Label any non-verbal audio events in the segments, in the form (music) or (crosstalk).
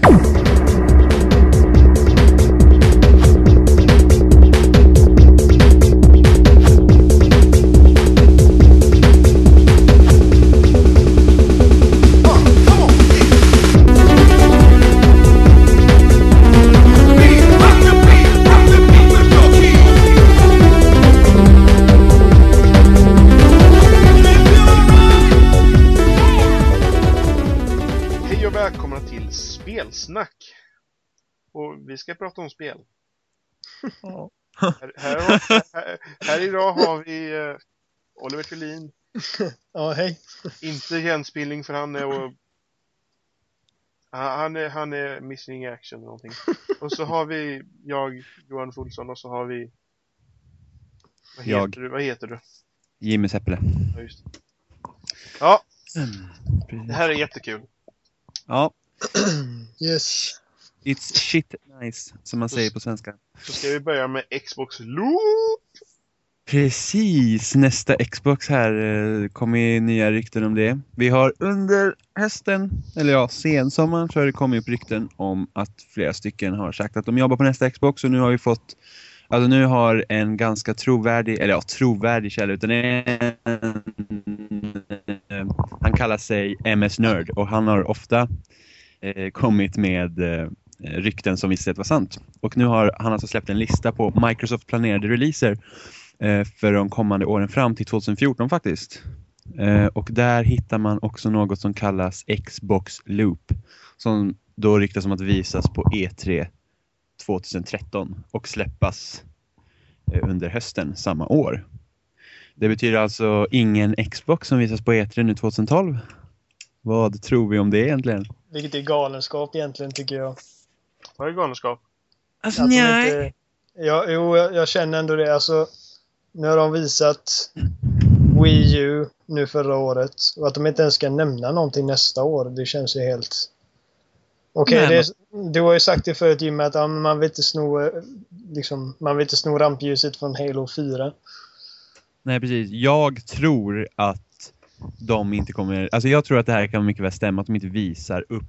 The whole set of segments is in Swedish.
Hej ska prata om spel. Ja. Här, här, här, här idag har vi eh, Oliver Thulin, (laughs) Ja, hej. inte Jens för han är och han är, han är missing in action eller någonting. Och så har vi jag, Johan Fulsson och så har vi vad heter Jag. du? Vad heter du? Jimmy Seppele. Ja, just det. Ja, Precis. det här är jättekul. Ja, (clears throat) Yes. It's shit nice, som man säger på svenska. Så ska vi börja med Xbox Loop. Precis, nästa Xbox här eh, kommer nya rykten om det. Vi har under hösten, eller ja, sensommaren så har det kommit upp rykten om att flera stycken har sagt att de jobbar på nästa Xbox och nu har vi fått Alltså nu har en ganska trovärdig, eller ja trovärdig källa utan en, han kallar sig MS Nerd och han har ofta eh, kommit med eh, rykten som visat sig vara sant. Och nu har han alltså släppt en lista på Microsoft planerade releaser eh, för de kommande åren fram till 2014 faktiskt. Eh, och där hittar man också något som kallas Xbox Loop som då ryktas om att visas på E3 2013 och släppas eh, under hösten samma år. Det betyder alltså ingen Xbox som visas på E3 nu 2012. Vad tror vi om det egentligen? Vilket är galenskap egentligen tycker jag. Vad är galenskap? Alltså Att de inte- Ja, jo, jag, jag känner ändå det. Alltså, nu har de visat Wii U nu förra året. Och att de inte ens ska nämna någonting nästa år, det känns ju helt... Okej, Nej, det är- du har ju sagt det förut Jimmy, att ja, man vill inte sno, eh, liksom, man vill inte sno rampljuset från Halo 4. Nej, precis. Jag tror att de inte kommer... Alltså jag tror att det här kan mycket väl stämma, att de inte visar upp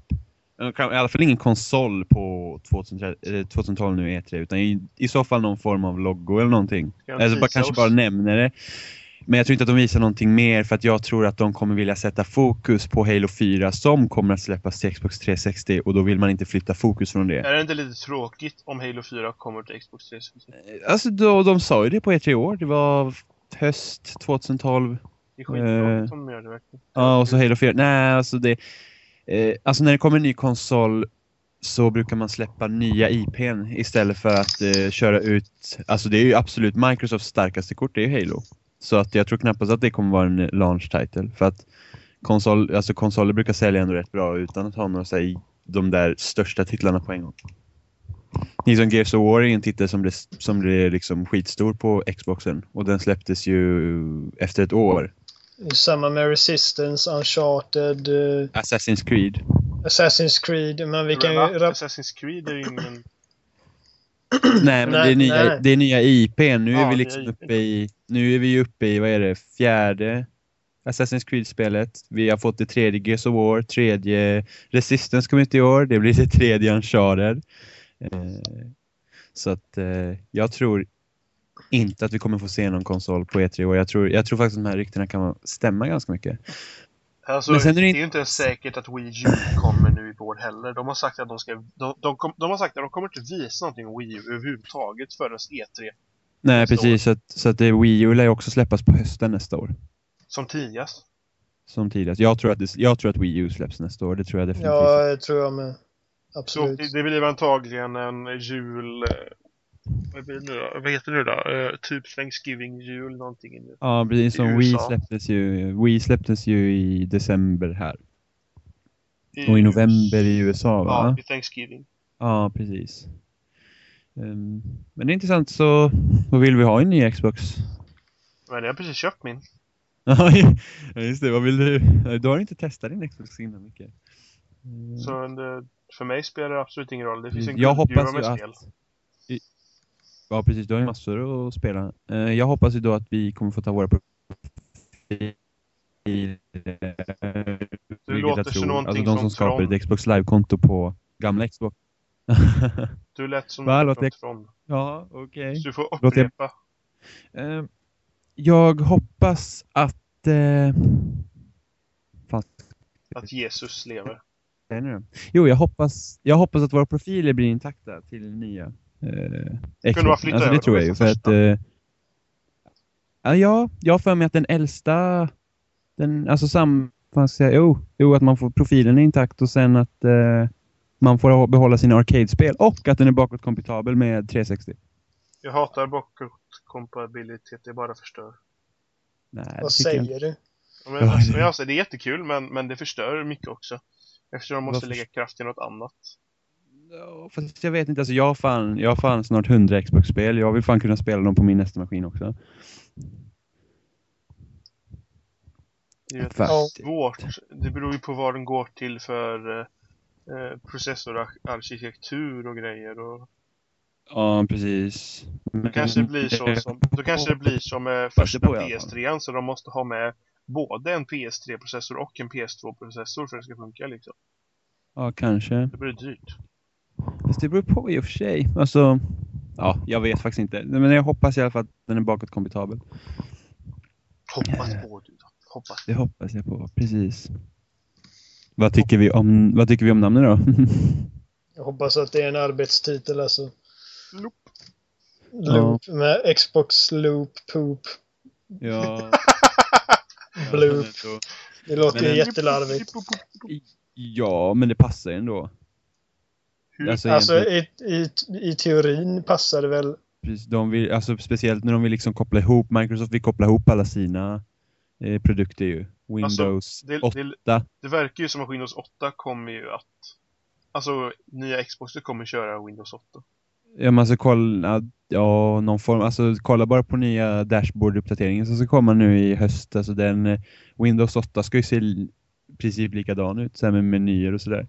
i alla fall ingen konsol på 2013, eh, 2012 nu E3, utan i, i så fall någon form av logo eller någonting. Eller bara, teasa kanske oss? bara nämner det. Men jag tror inte att de visar någonting mer för att jag tror att de kommer vilja sätta fokus på Halo 4 som kommer att släppas till Xbox 360 och då vill man inte flytta fokus från det. Är det inte lite tråkigt om Halo 4 kommer till Xbox 360? Alltså då, de sa ju det på E3 i år, det var höst 2012. Det är skitbra Eh, att de gör det verkligen. Ja, och så Halo 4. Nej, alltså det... Eh, alltså när det kommer en ny konsol så brukar man släppa nya IPn istället för att eh, köra ut... Alltså det är ju absolut Microsofts starkaste kort, det är ju Halo. Så att jag tror knappast att det kommer vara en launch title. För att konsol, alltså konsoler brukar sälja ändå rätt bra utan att ha några här, de där största titlarna på en gång. Ni som Gears of War är en titel som blev, som blev liksom skitstor på Xboxen och den släpptes ju efter ett år. Samma med Resistance, Uncharted, eh, Assassin's Creed. Assassin's Creed, men vi kan ju... Assassin's Creed är ju ingen... (clears throat) Nej, men det, är Nej, nya, nej. det är nya IP. Nu Ja, är vi liksom uppe i, nu är vi uppe i, vad är det, fjärde Assassin's Creed-spelet. Vi har fått det tredje Gears of War, tredje Resistance kommer ut i år, det blir det tredje Uncharted. Eh, så att eh, jag tror inte att vi kommer få se någon konsol på E3 i år. Jag tror, jag tror faktiskt att de här ryktena kan stämma ganska mycket. Alltså, Men sen är det det är inte- ju inte ens säkert att Wii U kommer nu i vår heller. De har sagt att de ska... De, de, kom, de har sagt att de kommer inte visa någonting om Wii U överhuvudtaget förrän E3. Nej, precis. Så att, så att det, Wii U lär ju också släppas på hösten nästa år. Som tidigast. Som tidigast. Jag tror att, det, jag tror att Wii U släpps nästa år, det tror jag definitivt. Ja, det tror jag med. Så Absolut. det, det blir antagligen en jul... Vad blir det nu då? Vad heter det då? Eh, typ Thanksgiving jul någonting. nu. Ja, precis som Wii släpptes ju, Wii släpptes ju i december här. I, Och i november i USA Ja, va? i Thanksgiving. Ja, precis. Ehm, men det är intressant så, vad vill vi ha en ny Xbox? Men jag har precis köpt min. (laughs) Ja, just det. Vad vill du? Du har inte testat din Xbox innan mycket. Mm. Så det, för mig spelar det absolut ingen roll. Det finns en Jag hoppas ju att... spel. Ja, precis. Du har ju massor att spela. Eh, Jag hoppas ju då att vi kommer få ta våra profiler. Det låter som någonting alltså de som skapar ett Xbox Live-konto på gamla Xbox. (laughs) Du lät som Va, någon från Tron. ja, okej. Så du får Låter jag- upprepa. Eh, jag hoppas att... Eh, fan, Att Jesus lever. Jo, jag hoppas, jag hoppas att våra profiler blir intakta till nya eh, Xbox. flytta Alltså det tror jag ju. För att, eh, ja, ja, jag har för mig att den äldsta, den, alltså sam, säga, jo, jo, att man får profilen intakt och sen att eh, man får behålla sina arcade-spel och att den är bakåtkompatibel med 360. Jag hatar bakåtkompatibilitet, det bara förstör. Nej, det Vad tycker jag säger du? Ja, Men, alltså, men alltså, det är jättekul, men, men det förstör mycket också. Eftersom de måste Varför? lägga kraft i något annat. Fast jag vet inte, alltså jag har fan, jag har fan snart 100 Xbox-spel. Jag vill fan kunna spela dem på min nästa maskin också. Det är Ja. svårt. Det beror ju på vad den går till för eh, eh, processorarkitektur och grejer. Och Ja, precis. då kanske det blir så (laughs) som, då kanske det blir som med Fast det första på i alla fall. PS3 så de måste ha med både en PS3-processor och en PS2-processor för att det ska funka liksom. Ja, kanske. Det blir dyrt. Fast det beror på i och för sig. Alltså, ja, jag vet faktiskt inte. Men jag hoppas i alla fall att den är bakåtkompatibel. Hoppas på du då. Hoppas. Det hoppas jag på, precis. Vad tycker vi om, vad tycker vi om namnet då? (laughs) Jag hoppas att det är en arbetstitel alltså. Loop. Loop med Xbox Loop Poop ja. (laughs) Bloop. Det låter Men ju jättelarvigt. Ja, men det passar ju ändå. Hur? Alltså, Alltså i, i, i teorin passar det väl. Precis, de vill, alltså speciellt när de vill liksom koppla ihop, Microsoft vill koppla ihop alla sina eh, produkter ju. Windows det, 8. det, det verkar ju som att Windows 8 kommer ju att Alltså nya Xboxer kommer köra Windows 8. Ja, man ska kolla, ja, någon form, alltså kolla bara på nya dashboard-uppdateringen som ska komma nu i höst. Alltså den, eh, Windows 8 ska ju se i princip likadan ut, så här med menyer och sådär.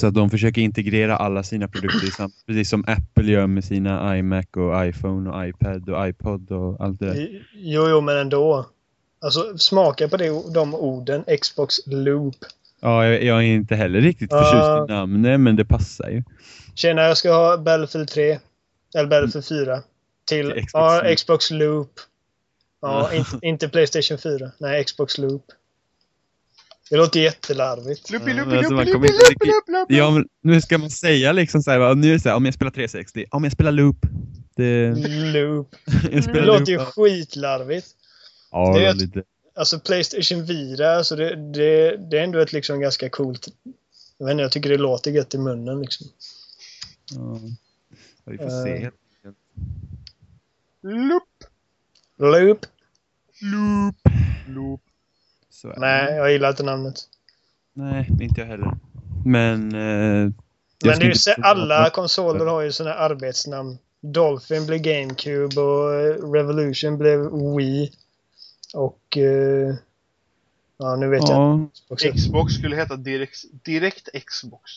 Så att de försöker integrera alla sina produkter precis som Apple gör med sina iMac och iPhone och iPad och iPod och allt det där. Jo, jo, men ändå. Alltså smaka på det, de orden. Xbox Loop. Ja, jag, jag är inte heller riktigt Ja. förtjust i namnet, men det passar ju. Tjena, jag ska ha Battlefield 3. Eller Battlefield 4. Till, Till Xbox ja, Loop. Xbox Loop. Ja, Ja. inte, inte Playstation 4. Nej, Xbox Loop. Det låter jättelarvigt. Alltså, man kommer loopy, inte loopy, riktigt- loopy, Ja, men nu ska man säga liksom så här, nu är det så här, om jag spelar 360, om jag spelar Loop. Det, Loop. (laughs) jag Det spelar låter ju Loop. skitlarvigt. Ja, det det är ett- lite. Alltså Playstation 4, alltså det, det, det är ändå ett liksom ganska coolt... Jag vet inte, jag tycker det låter gött i munnen liksom. Ja. Vi får Eh. se. Loop, Loop? Loop. loop. Så. Nej, jag gillar inte namnet. Nej, inte jag heller. Men... Eh, jag Men det är ju så, alla konsoler har ju såna arbetsnamn. Dolphin blev GameCube och eh, Revolution blev Wii. Och... Eh, ja, nu vet jag Ja, också. Xbox skulle heta direkt, direkt Xbox.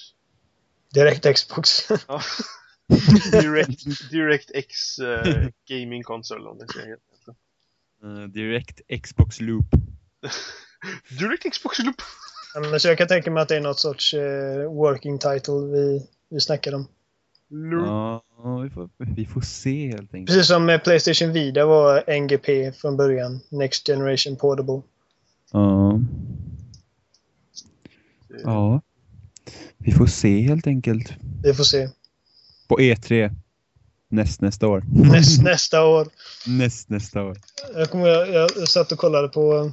Direkt Xbox. Ja. (laughs) direct, direct X uh, gaming console om det ska heta. eh, Direkt Xbox Loop. (laughs) Direct Xbox loop. Ja, men så jag kan tänka mig att det är något sorts eh, working title vi, vi snackar om. Loop. Ja, vi får, vi får se helt enkelt. Precis som med Playstation Vida var NGP från början. Next Generation Portable. Ja. ja. Vi får se helt enkelt. Vi får se. På E3. Näst, nästa år. Näst, nästa år. (laughs) Näst, nästa år. Jag, kommer, jag, jag satt och kollade på,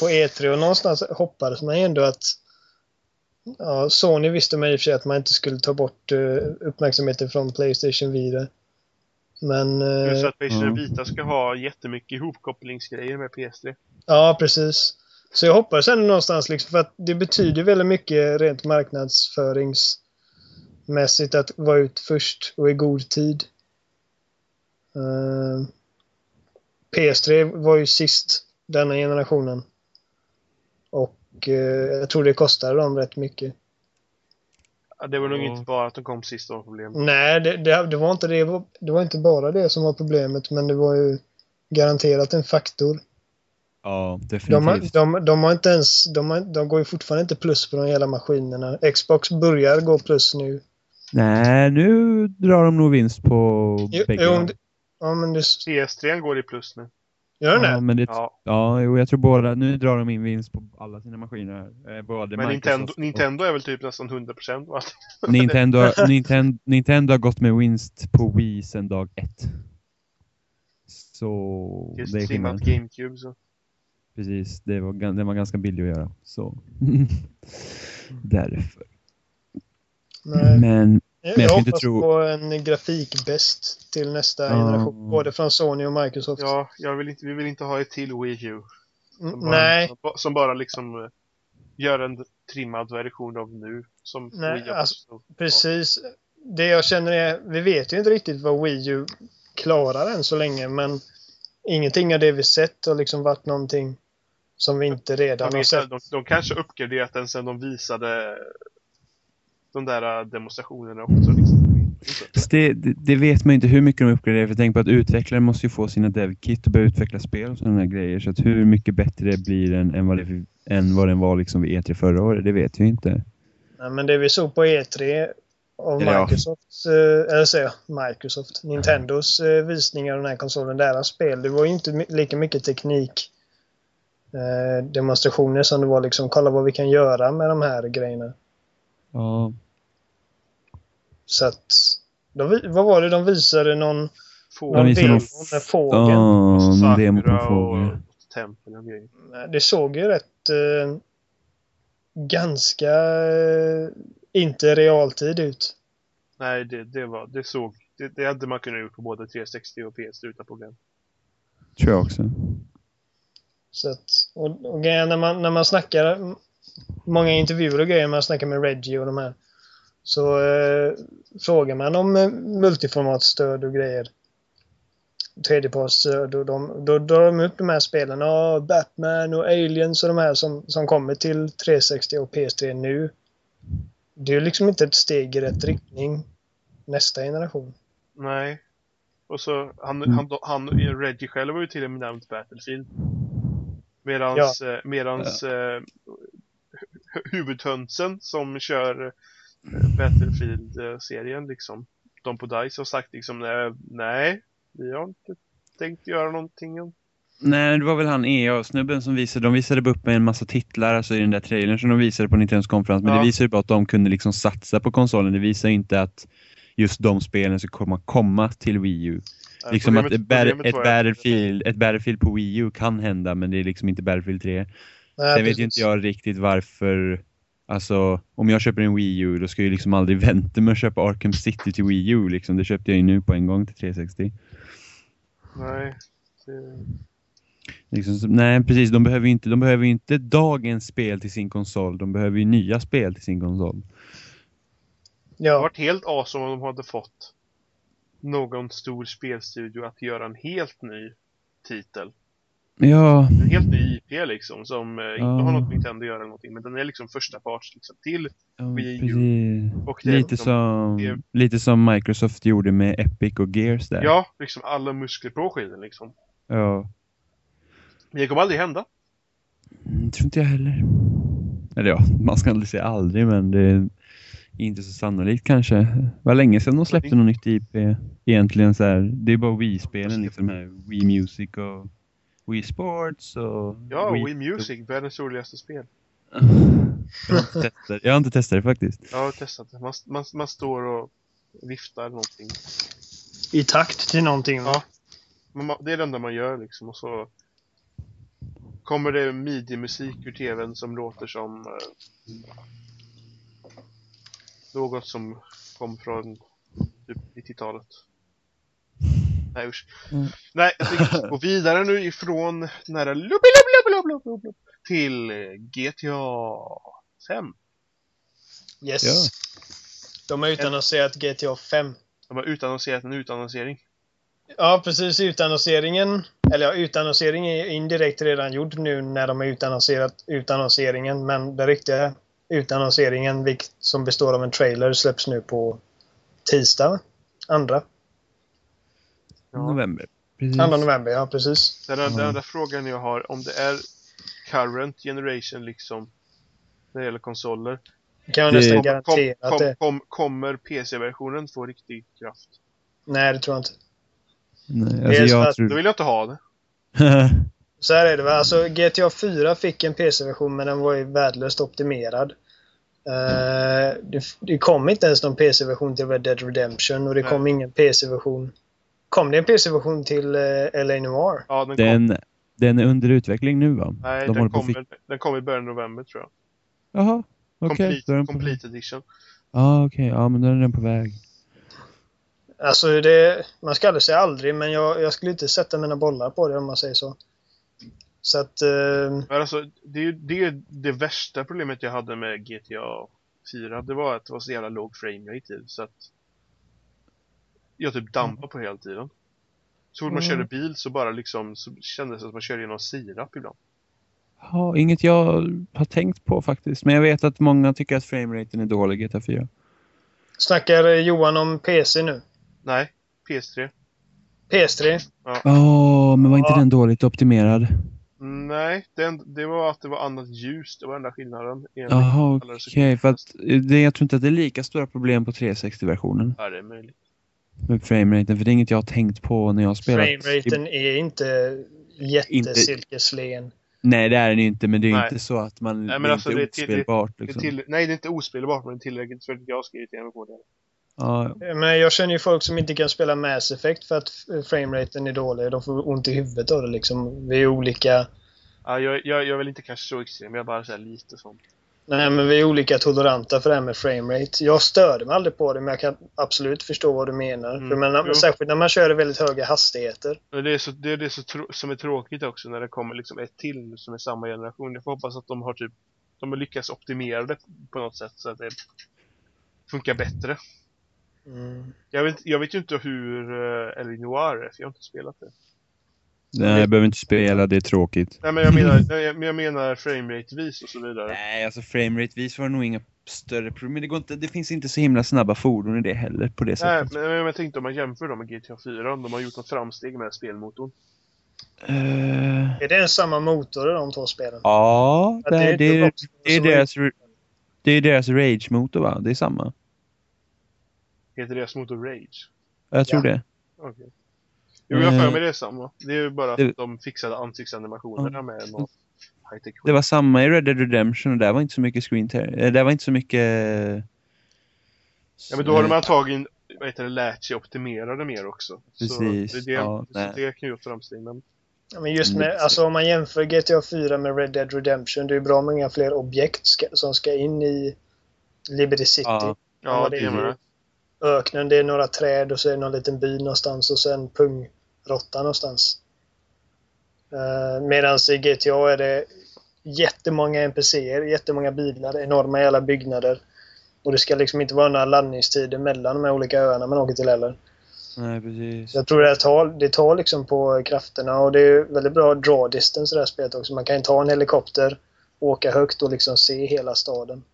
på E3 och någonstans hoppades man ju ändå att ja, Sony visste man i och för sig att man inte skulle ta bort uh, uppmärksamheten från Playstation Vida. Men så eh, att Playstation Ja. Vita ska ha jättemycket ihopkopplingsgrejer med PS3. ja, precis. Så jag hoppas ändå någonstans liksom för att det betyder väldigt mycket rent marknadsföringsmässigt att vara ut först och i god tid. Eh, PS3 var ju sist denna generationen. Och eh, jag tror det kostade dem rätt mycket. Ja, det var nog Ja. inte bara att de kom sist som var problemet. Nej, det, det, det var inte det. Det var inte bara det som var problemet, men det var ju garanterat en faktor. Ja, De, definitivt. har- de, de har inte ens, de, har, de går ju fortfarande inte plus på de hela maskinerna. Xbox börjar gå plus nu. Nej, nu drar de nog vinst på Jo, bägge. jo, det- ja men det... PS3 går i plus nu. Gör den ja, det? men det, Ja, ja, jo, jag tror båda. Nu drar de in vinst på alla sina maskiner. Eh, både men Nintendo, och- Nintendo är väl typ nästan 100% och allt. Nintendo, (laughs) Nintendo, Nintendo har gått med vinst på Wii sedan dag ett. Så Just det är trimmat. GameCube så. Precis, det var, den var ganska billig att göra. Så (laughs) därför. Nej. Men Jag, jag ska jag inte hoppas tro- på en grafikbäst till nästa Ja. generation. Både från Sony och Microsoft. Ja, jag vill inte, vi vill inte ha ett till Wii U. Mm, Som bara, Nej, Som, som bara liksom eh, gör en trimmad version av nu. Som Nej, Wii U. alltså, precis. Det jag känner är, vi vet ju inte riktigt vad Wii U klarar än så länge, men ingenting av det vi sett har liksom varit någonting som vi inte redan Jag har sett. de, de kanske uppgraderat den sen de visade de där eh, demonstrationerna också. Liksom. det, det, det vet man inte hur mycket de uppgraderar. För tänk på att utvecklare måste ju få sina dev-kit och börja utveckla spel och sådana här grejer. Så att hur mycket bättre det blir än, än, vad, det, än vad den var liksom vid E3 förra året, det vet vi ju inte. Nej, men det vi såg på E3 av Eller ja. Microsofts, eh, eller säger Microsoft, Nintendos eh, visningar av den här konsolen, deras spel, det var ju inte lika mycket teknik eh, demonstrationer som det var liksom, kolla vad vi kan göra med de här grejerna. Ja, Så att, de, vad var det de visade? Någon, Få någon visade demo med fågeln? ja någon demo på och fågel. Tempel och grejer. Det såg ju rätt eh, ganska eh, inte realtid ut. Nej, det, det var, det såg, det, det hade man kunnat gjort på både 360 och PS utan problem. Tror jag också. Så att, och, och när man, när man snackar, många intervjuer och grejer, man snackar med Reggie och de här, så eh, frågar man om eh, multiformatstöd och grejer. Tredjepartsstöd och de, då drar de upp de här spelen, ja, Batman och Aliens och de här som, som kommer till 360 och PS3 nu. Det är ju liksom inte ett steg i rätt riktning nästa generation. Nej. Och så, han, Mm. han, han, Reggie själv var ju till och med nämnt Battlefield. Medans, eh, medans eh, hu- huvudhönsen som kör eh, Battlefield-serien liksom. De på DICE har sagt liksom, nej, vi har inte tänkt göra någonting. än." Nej, det var väl han EA-snubben som visade, de visade upp med en massa titlar alltså i den där trailern som de visade på Nintendos konferens. Men Ja. det visar ju bara att de kunde liksom satsa på konsolen. Det visar inte att just de spelen ska komma, komma till Wii U. Eh, Liksom att ett, problemet ett, Battlefield, ett Battlefield på Wii U kan hända, men det är liksom inte Battlefield 3. Nej, Sen vet ju inte jag riktigt varför, alltså om jag köper en Wii U då ska jag ju liksom aldrig (laughs) vänta med att köpa Arkham City till Wii U liksom. Det köpte jag ju nu på en gång till 360. Nej. Det, Liksom, nej precis, de behöver ju inte, de behöver inte dagens spel till sin konsol, de behöver ju nya spel till sin konsol. det hade Ja, varit helt awesome om de hade fått någon stor spelstudio att göra en helt ny titel. Ja, En helt ny IP liksom som eh, inte Ja. har något med Nintendo att göra eller någonting men den är liksom första parts liksom till ja Wii Lite de, som, det- lite som Microsoft gjorde med Epic och Gears där. Ja, liksom alla muskler på skiten liksom. ja. Men det kommer aldrig hända. Mm, tror inte jag heller. Eller ja, man ska aldrig säga aldrig, men det är inte så sannolikt kanske. Det var länge sedan de släppte något nytt IP. Egentligen så här, det är bara Wii-spelen, liksom här Wii Music och Wii Sports och Ja, Wii Music, världens roligaste spel. (laughs) jag, har inte testat, jag har inte testat det faktiskt. Jag har testat det. Man, man, man står och viftar någonting. i takt till någonting. va? Ja. Det är det enda man gör liksom och så kommer det midi-musik ur tvn som låter som eh, något som kom från typ 90-talet. Nej usch. Mm. Nej, jag tänker gå vidare nu ifrån den här lubbi, lubbi, lubbi, lubbi, lubbi, till eh, GTA 5. Yes. Ja. De har utannonserat GTA 5. De har utannonserat en utannonsering. Ja, precis. Utannonseringen, eller ja, utannonsering är indirekt redan gjord nu när de har utannonserat utannonseringen. Men den riktiga utannonseringen, som består av en trailer, släpps nu på tisdag. Andra. Ja. November. Precis. 2 november, ja precis. Den, den Ja. enda frågan jag har, om det är current generation liksom, när det gäller konsoler. Kan jag Det- nästan Kom, garantera kom, att det... kom, kommer PC-versionen få riktig kraft? Nej, det tror jag inte. Nej, Det är alltså så jag att- Då tror... vill jag inte ha det. (laughs) Så här är det va, alltså GTA 4 fick en PC-version men den var ju värdelöst optimerad. Eh, det, det kom inte ens någon PC-version till Red Dead Redemption och det Nej. kom ingen PC-version. Kom det en PC-version till uh, LA Noir? Ja, den, kom, den, den är under utveckling nu va? nej, De den, att kommer, den kommer i början av november tror jag. Jaha, okej. Complete, är den på- complete edition. Ja, okej. Ja, men då är den på väg. Alltså det, man ska aldrig säga aldrig men jag, jag skulle inte sätta mina bollar på det om man säger så. Så att... eh, Men alltså, det är det, det värsta problemet jag hade med GTA 4. Det var att det var så jävla låg framerate i det, så att jag typ dampade på hela tiden. Så fort man Mm. körde bil så bara liksom, så kändes det som att man körde genom sirap ibland. Ja, inget jag har tänkt på faktiskt. Men jag vet att många tycker att frameraten är dålig i GTA 4. snackar Johan om PC nu? Nej, PS3. PS3? Åh, men var inte Ja. den dåligt optimerad? Nej, den, det var att det var annat ljus, det var enda skillnaden. Jaha, okej. För att det, jag tror inte att det är lika stora problem på 360-versionen Ja, det är möjligt. Med frameraten. För det är inget jag har tänkt på när jag har spelat. Frameraten är inte jättesilkeslen. Nej, det är den ju inte. Men det är ju Nej. inte så att man... Nej, men det är alltså, inte det är till- ospelbart Det liksom. till, nej, det är inte ospelbart, men det är tillräckligt för att jag ska irritera mig på det. Ja, Men jag känner ju folk som inte kan spela Mass Effect för att frameraten är dålig. De får ont i huvudet av det liksom. Vi är olika... Ja, jag, jag, jag är väl inte kanske så extrem, jag är bara så lite sån. Nej, men vi är olika toleranta för det här med framerate. Jag störde mig aldrig på det, men jag kan absolut förstå vad du menar. Mm, men, jo. särskilt när man kör i väldigt höga hastigheter. Det är så, det är det så som är tråkigt också när det kommer liksom ett till som är samma generation. Jag får hoppas att de har typ, de har lyckats optimera det på något sätt så att det funkar bättre. Mm. Jag vet, jag vet ju inte hur uh, El Noir är, för jag har inte spelat det. Nej, jag behöver inte spela. Det är tråkigt. Nej men jag menar, (laughs) jag, jag menar framerate-vis och så vidare. Nej, alltså framerate-vis var det nog inga större problem. Men det, går inte, det finns inte så himla snabba fordon i det heller på det Nej, sättet. men men jag tänkte om man jämför dem med GTA 4, om de har gjort något framsteg med spelmotorn. Eh, Är det en samma motor i de två spelen? ja, det, är, inte det, är, det är deras, det är deras rage-motor va? Det är samma. Heter deras motor Rage? Jag tror Ja. det. Okej. Jo, jag har för Eh, mig det är samma. Det är ju bara att det- de fixade ansiktsanimationerna med high-tech Det var samma i Red Dead Redemption och där var inte så mycket screen tear. eh, Där var inte så mycket... Ja, men då har de antagligen, vad heter det, lärt sig optimera det mer också. Precis, Så det, ja, så nej. det kan ju göra framsteg, men Ja, Men just med, Lite. alltså om man jämför GTA 4 med Red Dead Redemption, det är bra många fler objekt ska, som ska in i Liberty City. Ja, ja, det det är med. Öknen, det är några träd och så är det någon liten by någonstans och så en pungrotta någonstans. Uh, Medan i GTA är det jättemånga NPCer, jättemånga bilar, enorma jävla byggnader. Och det ska liksom inte vara några laddningstider mellan de här olika öarna man åker till heller. nej precis. Så jag tror det tar, det tar liksom på krafterna och det är väldigt bra draw distance i det här spelet också. Man kan ju ta en helikopter, åka högt och liksom se hela staden.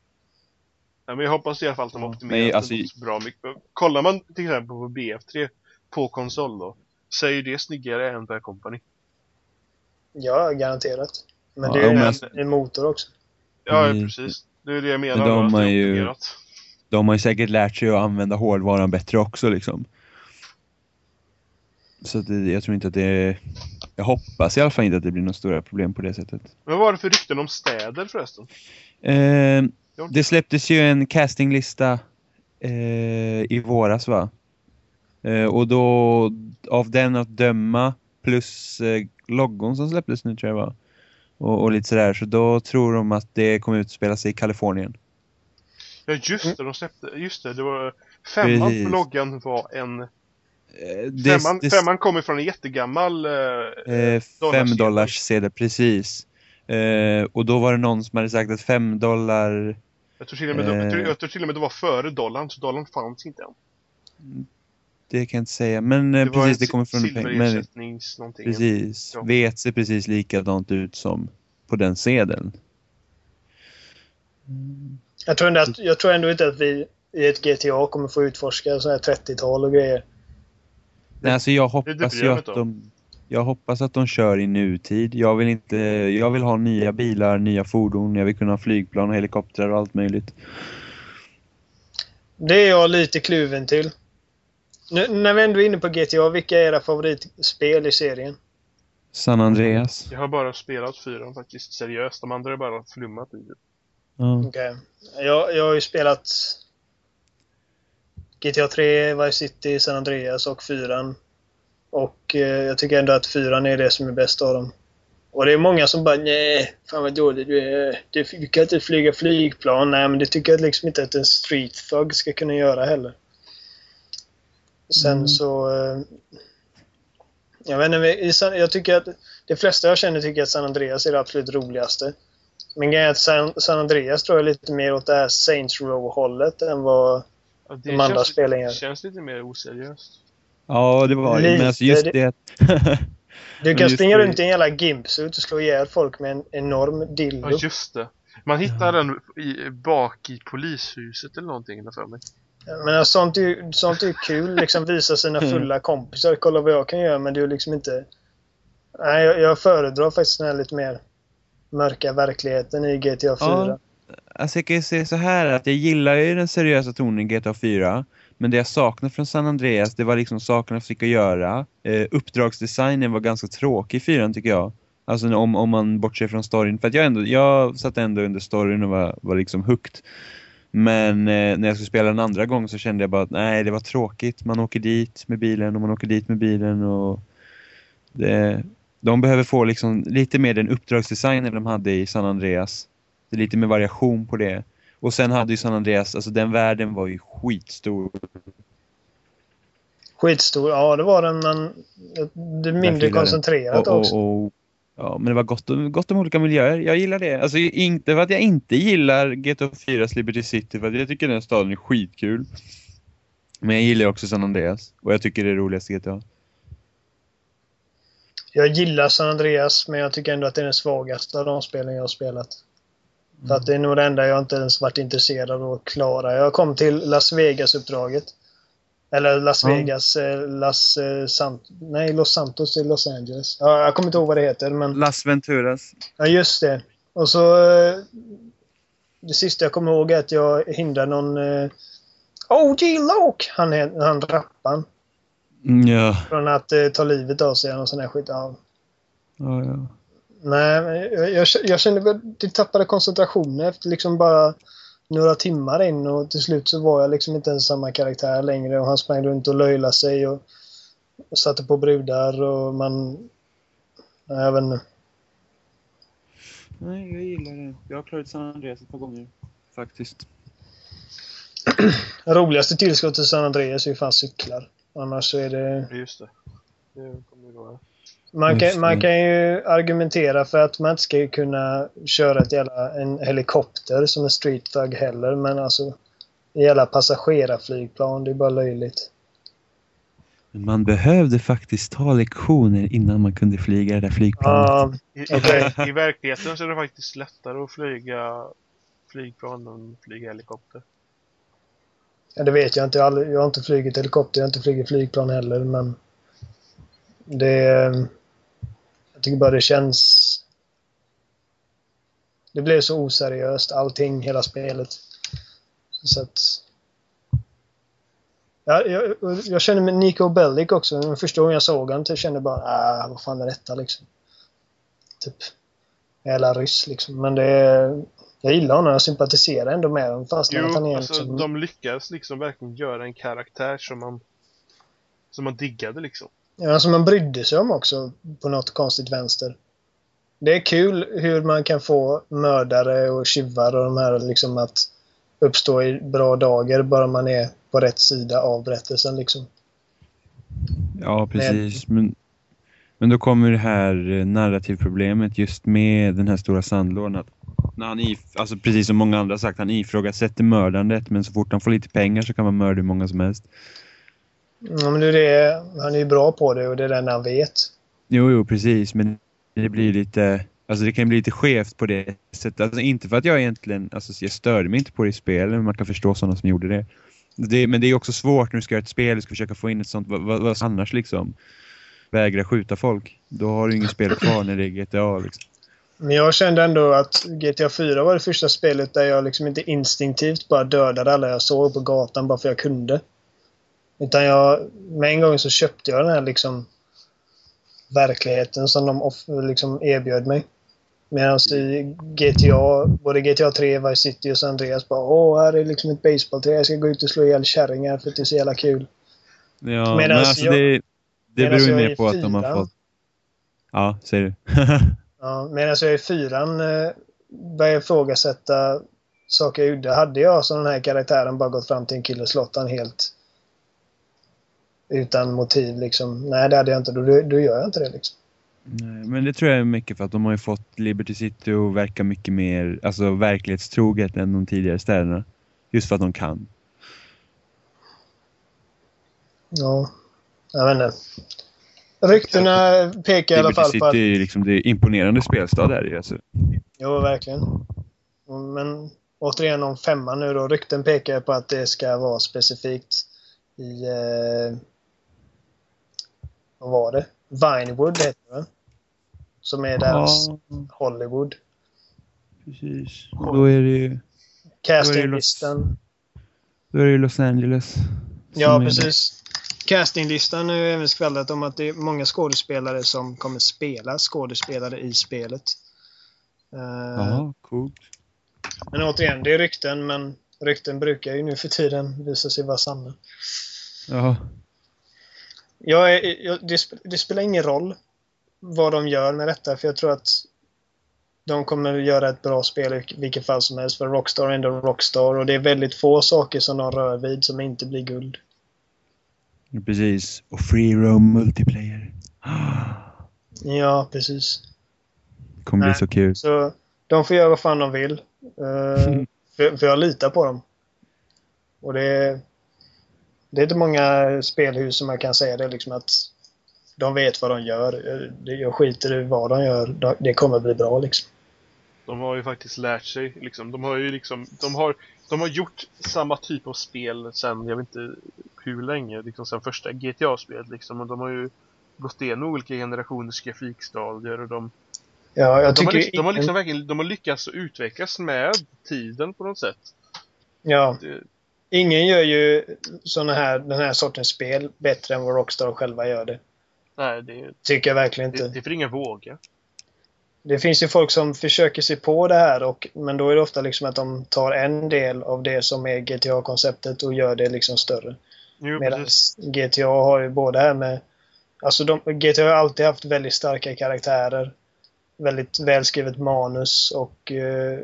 Ja, men jag hoppas i alla fall att de Ja, optimerar men alltså- bra mycket. Kollar man till exempel på BF3 på konsol då, så är ju det snyggare än Bad Company. Ja, garanterat. Men Ja, det är ju men en, en motor också. Ja, Mm. precis. Det är det jag menar. Men de då, att det har är ju-. De har ju säkert lärt sig att använda hårdvaran bättre också liksom. Så det, jag tror inte att det. Jag hoppas i alla fall inte att det blir några stora problem på det sättet. Men vad var det för rykten om städer förresten? Eh, det släpptes ju en castinglista eh, i våras va? Eh, och då av den att döma plus eh, loggon som släpptes nu tror jag va? Och, och lite sådär så då tror de att det kommer utspela sig i Kalifornien. Ja, just det, de släppte, just det, det var femman Precis. på loggan var en, Eh, det- femman, det- femman kommer från en jättegammal eh, Eh, fem dollars sedel, precis. Eh, och då var det någon som hade sagt att fem dollar, Jag tror till och med, jag, tror, Eh. jag tror till och med det var före dollarn, så dollarn fanns inte än. Det kan jag inte säga. Men eh, Det precis, det kommer från pengar. Men, silverersättnings någonting. precis, Ja. vet ser precis likadant ut som på den sedeln. Jag tror, ändå att, jag tror ändå inte att vi i ett GTA kommer få utforska så här 30-tal och grejer. Nej, alltså jag hoppas ju att de... Jag hoppas att de kör i nutid. Jag vill inte, jag vill ha nya bilar, nya fordon, jag vill kunna ha flygplan och helikoptrar och allt möjligt. Det är jag lite kluven till. Nu, när vi ändå är inne på GTA, vilka är era favoritspel i serien? San Andreas. Jag har bara spelat fyran faktiskt seriöst. De andra är bara flummat i det. Ja. Okej. Jag, jag har ju spelat GTA 3, Vice City, San Andreas och 4. Och eh, jag tycker ändå att 4 är det som är bäst av dem. Och det är många som bara nej, fan vad dålig du är. Du, du kan inte flyga flygplan. Nej, men det tycker jag liksom inte att en street thug ska kunna göra heller. Sen Mm. så... Eh, jag vet inte, jag tycker att de flesta jag känner tycker att San Andreas är det absolut roligaste. Men grejen är att San, San Andreas tror jag lite mer åt det här Saints Row-hållet än vad Ja, de andra känns, spelen gör. känns lite mer oseriöst. Ja, det var det. Men alltså just Lite. det. Du (laughs) kan springa det- runt i en jävla gimpsuit och slå ihjäl folk med en enorm dildo. Ja, just det. Man hittar den i, bak i polishuset eller någonting, för mig. Men alltså, sånt, är ju, sånt är ju kul, liksom visa sina fulla kompisar. Kolla vad jag kan göra, men det är ju liksom inte... Nej, jag, jag föredrar faktiskt den här lite mer mörka verkligheten i GTA 4. Ja. Alltså jag kan ju säga så här att jag gillar ju den seriösa tonen i GTA 4. Men det jag saknar från San Andreas, det var liksom sakerna jag fick att göra. Eh, uppdragsdesignen var ganska tråkig i 4 tycker jag. Alltså om, om man bortser från storyn. För att jag, ändå, jag satt ändå under storyn och var, var liksom hooked. Men eh, när jag skulle spela en andra gång så kände jag bara att nej, det var tråkigt. Man åker dit med bilen och man åker dit med bilen och det, de behöver få liksom lite mer den uppdragsdesignen de hade i San Andreas. Det är lite mer variation på det. Och sen hade ju San Andreas, alltså den världen var ju skitstor. Skitstor. Ja, det var den, men det är mindre koncentrerat Och, också. och, och, ja, men det var gott om, gott om olika miljöer. Jag gillar det. Alltså inte för att jag inte gillar GTA 4 Liberty City, för att jag tycker den staden är skitkul. Men jag gillar också San Andreas. Och jag tycker det är roligast GTA. Jag gillar San Andreas, men jag tycker ändå att det är den svagaste av de spelen jag har spelat. För att det är nog det enda jag inte ens varit intresserad av att klara. Jag kom till Las Vegas-uppdraget. Eller Las. Vegas, eh, Las eh, Sant... Nej, Los Santos i Los Angeles. Ja, jag kommer inte ihåg vad det heter, men... Las Venturas. Ja, just det. Och så... eh, Det sista jag kommer ihåg är att jag hindrade någon... OG Loke! Han, han rappan. Mm, Ja, Från att ta livet av sig och sån här skit. Ja. ja, ja. Nej, jag, jag, jag kände att jag tappade koncentrationen efter liksom bara några timmar in och till slut så var jag liksom inte ens samma karaktär längre och han sprang runt och löjlade sig och, och satte på brudar och man... Nej, jag vet inte. Nej, jag gillar det. Jag har klarat San Andreas ett par gånger. Faktiskt. (clears throat) Roligaste tillskottet till San Andreas är ju fan cyklar. Annars så är det... Just det. Det kommer ju vara. Man Just kan, man kan ju argumentera för att man inte ska kunna köra ett jävla, en helikopter som en street thug heller, men alltså jävla passagerarflygplan, det är bara löjligt. Men man behövde faktiskt ta lektioner innan man kunde flyga det där flygplanet. Ja, I, i, I verkligheten så är det faktiskt lättare att flyga flygplan än att flyga helikopter. ja, det vet jag inte. Jag har, aldrig, jag har inte flugit helikopter, jag har inte flugit flygplan heller, men det... Jag tycker bara det känns... Det blev så oseriöst, allting, hela spelet. Så att... Ja, jag, jag känner med Nico Bellic också. Den första gången jag såg honom, jag kände bara ah, vad fan är detta liksom? Typ. Jävla ryss liksom. Men det... Jag gillar honom, jag sympatiserar ändå med honom fast att han Jo, är alltså liksom... de lyckas liksom verkligen göra en karaktär som man som man diggade liksom. Som man brydde sig om också på något konstigt vänster. Det är kul hur man kan få mördare och tjuvar och de här liksom att uppstå i bra dagar bara man är på rätt sida av berättelsen liksom. Ja, precis. Men, men då kommer det här eh, narrativproblemet just med den här stora sandlådan. När han if, alltså precis som många andra sagt, han ifrågasätter mördandet men så fort han får lite pengar så kan man mörda hur många som helst. Ja, men det är han är ju bra på det och det är enda han vet. Jo, jo, precis. Men det blir lite... Alltså det kan bli lite skevt på det sättet. Alltså inte för att jag egentligen... Alltså jag störde mig inte på det i spelet, men man kan förstå sådana som gjorde det. det men det är också svårt när du ska göra ett spel och ska försöka få in ett sånt... Vad, vad, vad annars liksom? vägra skjuta folk. Då har du inget spel kvar när det är GTA liksom. Men jag kände ändå att GTA 4 var det första spelet där jag liksom inte instinktivt bara dödade alla jag såg på gatan bara för jag kunde. Utan jag, med en gång så köpte jag den här liksom verkligheten som de off, liksom erbjöd mig. Medan i GTA, både GTA 3, Vice City och San Andreas bara Åh, här är liksom ett basebollträ. Jag ska gå ut och slå ihjäl kärringar för att det är så jävla kul. Ja, men alltså jag- det, det beror ju mer på att de har fått... Ja, säger du. (laughs) Ja, medan jag i fyran eh, började ifrågasätta saker jag gjorde. Hade jag som den här karaktären bara gått fram till en kille och slått han helt utan motiv liksom. Nej, det hade jag inte. Då, då gör jag inte det liksom. Nej, men det tror jag är mycket för att de har ju fått Liberty City att verka mycket mer alltså, verklighetstroget än de tidigare städerna. Just för att de kan. Ja, jag vet inte. Ryktena pekar i alla Liberty fall City på att... är ju liksom det är imponerande spelstad där ju, alltså. Jo, verkligen. Men återigen om femman nu då. Rykten pekar på att det ska vara specifikt i... Eh, vad var det? Vinewood heter det. Som är deras Ja, Hollywood. precis. Då är det ju, Castinglistan. då är det ju Los Angeles. Ja, är- precis. Castinglistan har ju även skvallrat om att det är många skådespelare som kommer spela skådespelare i spelet. Eh, Ja, coolt. Men återigen, det är rykten, men rykten brukar ju nu för tiden visa sig vara sanna. Ja, Jag är, jag, det, det spelar ingen roll vad de gör med detta, för jag tror att de kommer att göra ett bra spel i vilket fall som helst, för Rockstar är ändå Rockstar och det är väldigt få saker som de rör vid som inte blir guld. precis. Och Free Roam Multiplayer. Ja, precis. Det kommer bli så kul. Så de får göra vad fan de vill. Eh, (laughs) för, för jag litar på dem. Och det är, det är inte många spelhus som man kan säga det liksom att de vet vad de gör. Jag skiter i vad de gör. De- Det kommer bli bra liksom. De har ju faktiskt lärt sig liksom. De har ju liksom, de har, de har gjort samma typ av spel sen, jag vet inte hur länge, liksom sen första GTA-spelet liksom. Och de har ju gått igenom olika generationers grafikstadier och de, Ja, jag de, har, tycker... liksom, de har liksom verkligen, de har lyckats utvecklas med tiden på något sätt. ja, Det, ingen gör ju såna här, den här sortens spel bättre än vad Rockstar själva gör det. nej, det, Tycker jag verkligen inte. det, det får ingen våga. Det finns ju folk som försöker sig på det här och, men då är det ofta liksom att de tar en del av det som är GTA-konceptet och gör det liksom större. Medan. GTA har ju både här med... Alltså de, GTA har alltid haft väldigt starka karaktärer. Väldigt välskrivet manus och... Eh,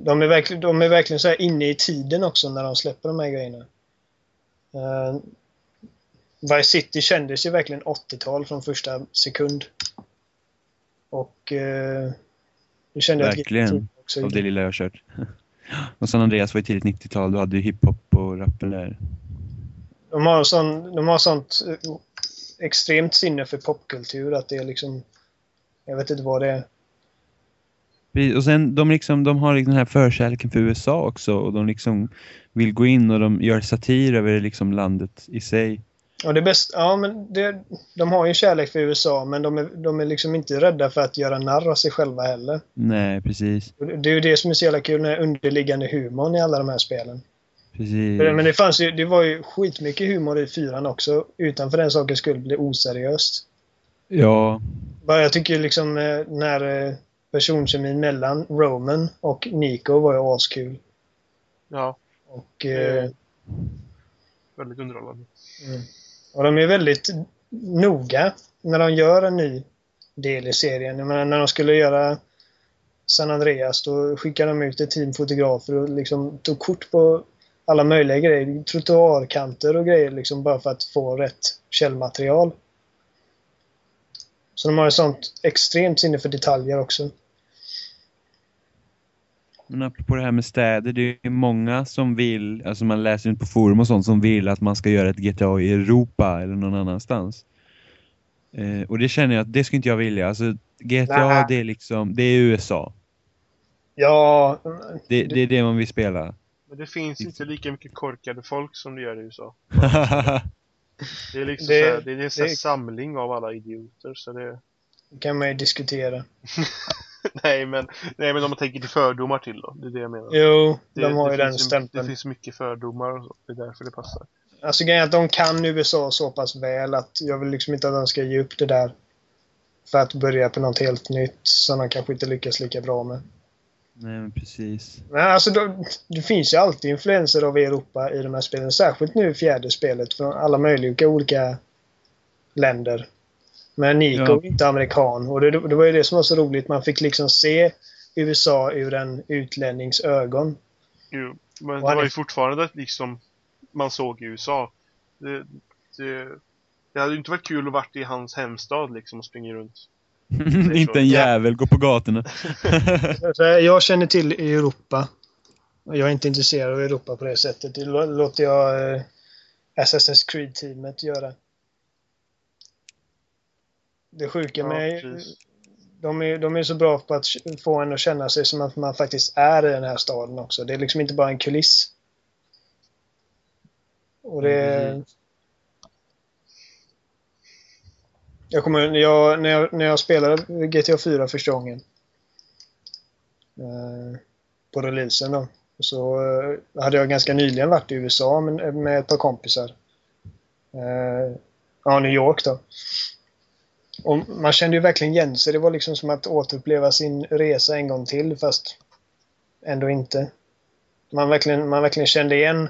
de, är verkligen, de är verkligen så här inne i tiden också när de släpper de här grejerna. Uh, Vice City kändes ju verkligen 80-tal från första sekund. Och... Eh, det kände jag Verkligen. Också Av det lilla jag har kört. (laughs) Och San Andreas var ju tidigt 90-tal. Du hade ju hiphop och rappen där. De har, sån, de har sånt eh, extremt sinne för popkultur att det är liksom... Jag vet inte vad det är. Och sen de, liksom, de har liksom den här förkärleken för USA också och de liksom vill gå in och de gör satir över liksom landet i sig. Och det bästa, ja men det, de har ju kärlek för USA men de är, de är liksom inte rädda för att göra narr av sig själva heller. Nej, precis. Det är ju det som är så jävla kul, den här underliggande humorn i alla de här spelen. precis. Men det fanns ju, det var ju skitmycket humor i fyran också, utan för den sakens skull bli oseriöst. Ja, Jag tycker liksom eh, den här eh, personkemin mellan Roman och Nico var ju askul. Ja, Och, eh, väldigt underhållande. Mm. Och de är väldigt noga när de gör en ny del i serien. Jag menar, när de skulle göra San Andreas då skickade de ut ett team fotografer och liksom tog kort på alla möjliga grejer. Trottoarkanter och grejer liksom bara för att få rätt källmaterial. Så de har ett sånt extremt sinne för detaljer också. Men apropå det här med städer, det är många som vill, alltså man läser inte på forum och sånt, som vill att man ska göra ett GTA i Europa eller någon annanstans. Eh, och det känner jag att det skulle inte jag vilja. Alltså GTA Nej. det är liksom, det är USA. Ja, Det, det är det man vill spela. Men det finns inte lika mycket korkade folk som det gör i USA. (laughs) Det är liksom Det- så här, det är en det- samling av alla idioter så det Det kan man ju diskutera. (laughs) Nej men, nej men om man tänker till fördomar till då, det är det jag menar. Jo, det, de har det ju den finns Det stämpeln. finns mycket fördomar och så, det är därför det passar. Alltså grejen är att de kan USA så pass väl att jag vill liksom inte att de ska ge upp det där. För att börja på något helt nytt som de kanske inte lyckas lika bra med. Nej, men precis. Men alltså, de, det finns ju alltid influenser av Europa i de här spelen. Särskilt nu fjärde spelet från alla möjliga olika länder. Men Nico Ja. är inte amerikan och det, det var ju det som var så roligt. Man fick liksom se USA ur en utlännings ögon. Jo, men Och det var är- ju fortfarande liksom man såg i USA. Det, det, det hade ju inte varit kul att varit i hans hemstad liksom och springa runt. (laughs) inte en jävel går på gatorna. (laughs) Jag känner till Europa. Jag är inte intresserad av Europa på det sättet. Det lå- låter jag eh, Assassin's Creed-teamet göra. Det sjuka Ja, med... precis. De är, de är så bra på att få en att känna sig som att man faktiskt är i den här staden också. Det är liksom inte bara en kuliss. Och det... Mm, Jag kommer när jag, när jag, när jag spelade GTA 4 första gången. Eh, på releasen då. Så eh, hade jag ganska nyligen varit i USA med, med ett par kompisar. Eh, ja, New York då. Och man kände ju verkligen igen sig. Det var liksom som att återuppleva sin resa en gång till fast ändå inte. Man verkligen, man verkligen kände igen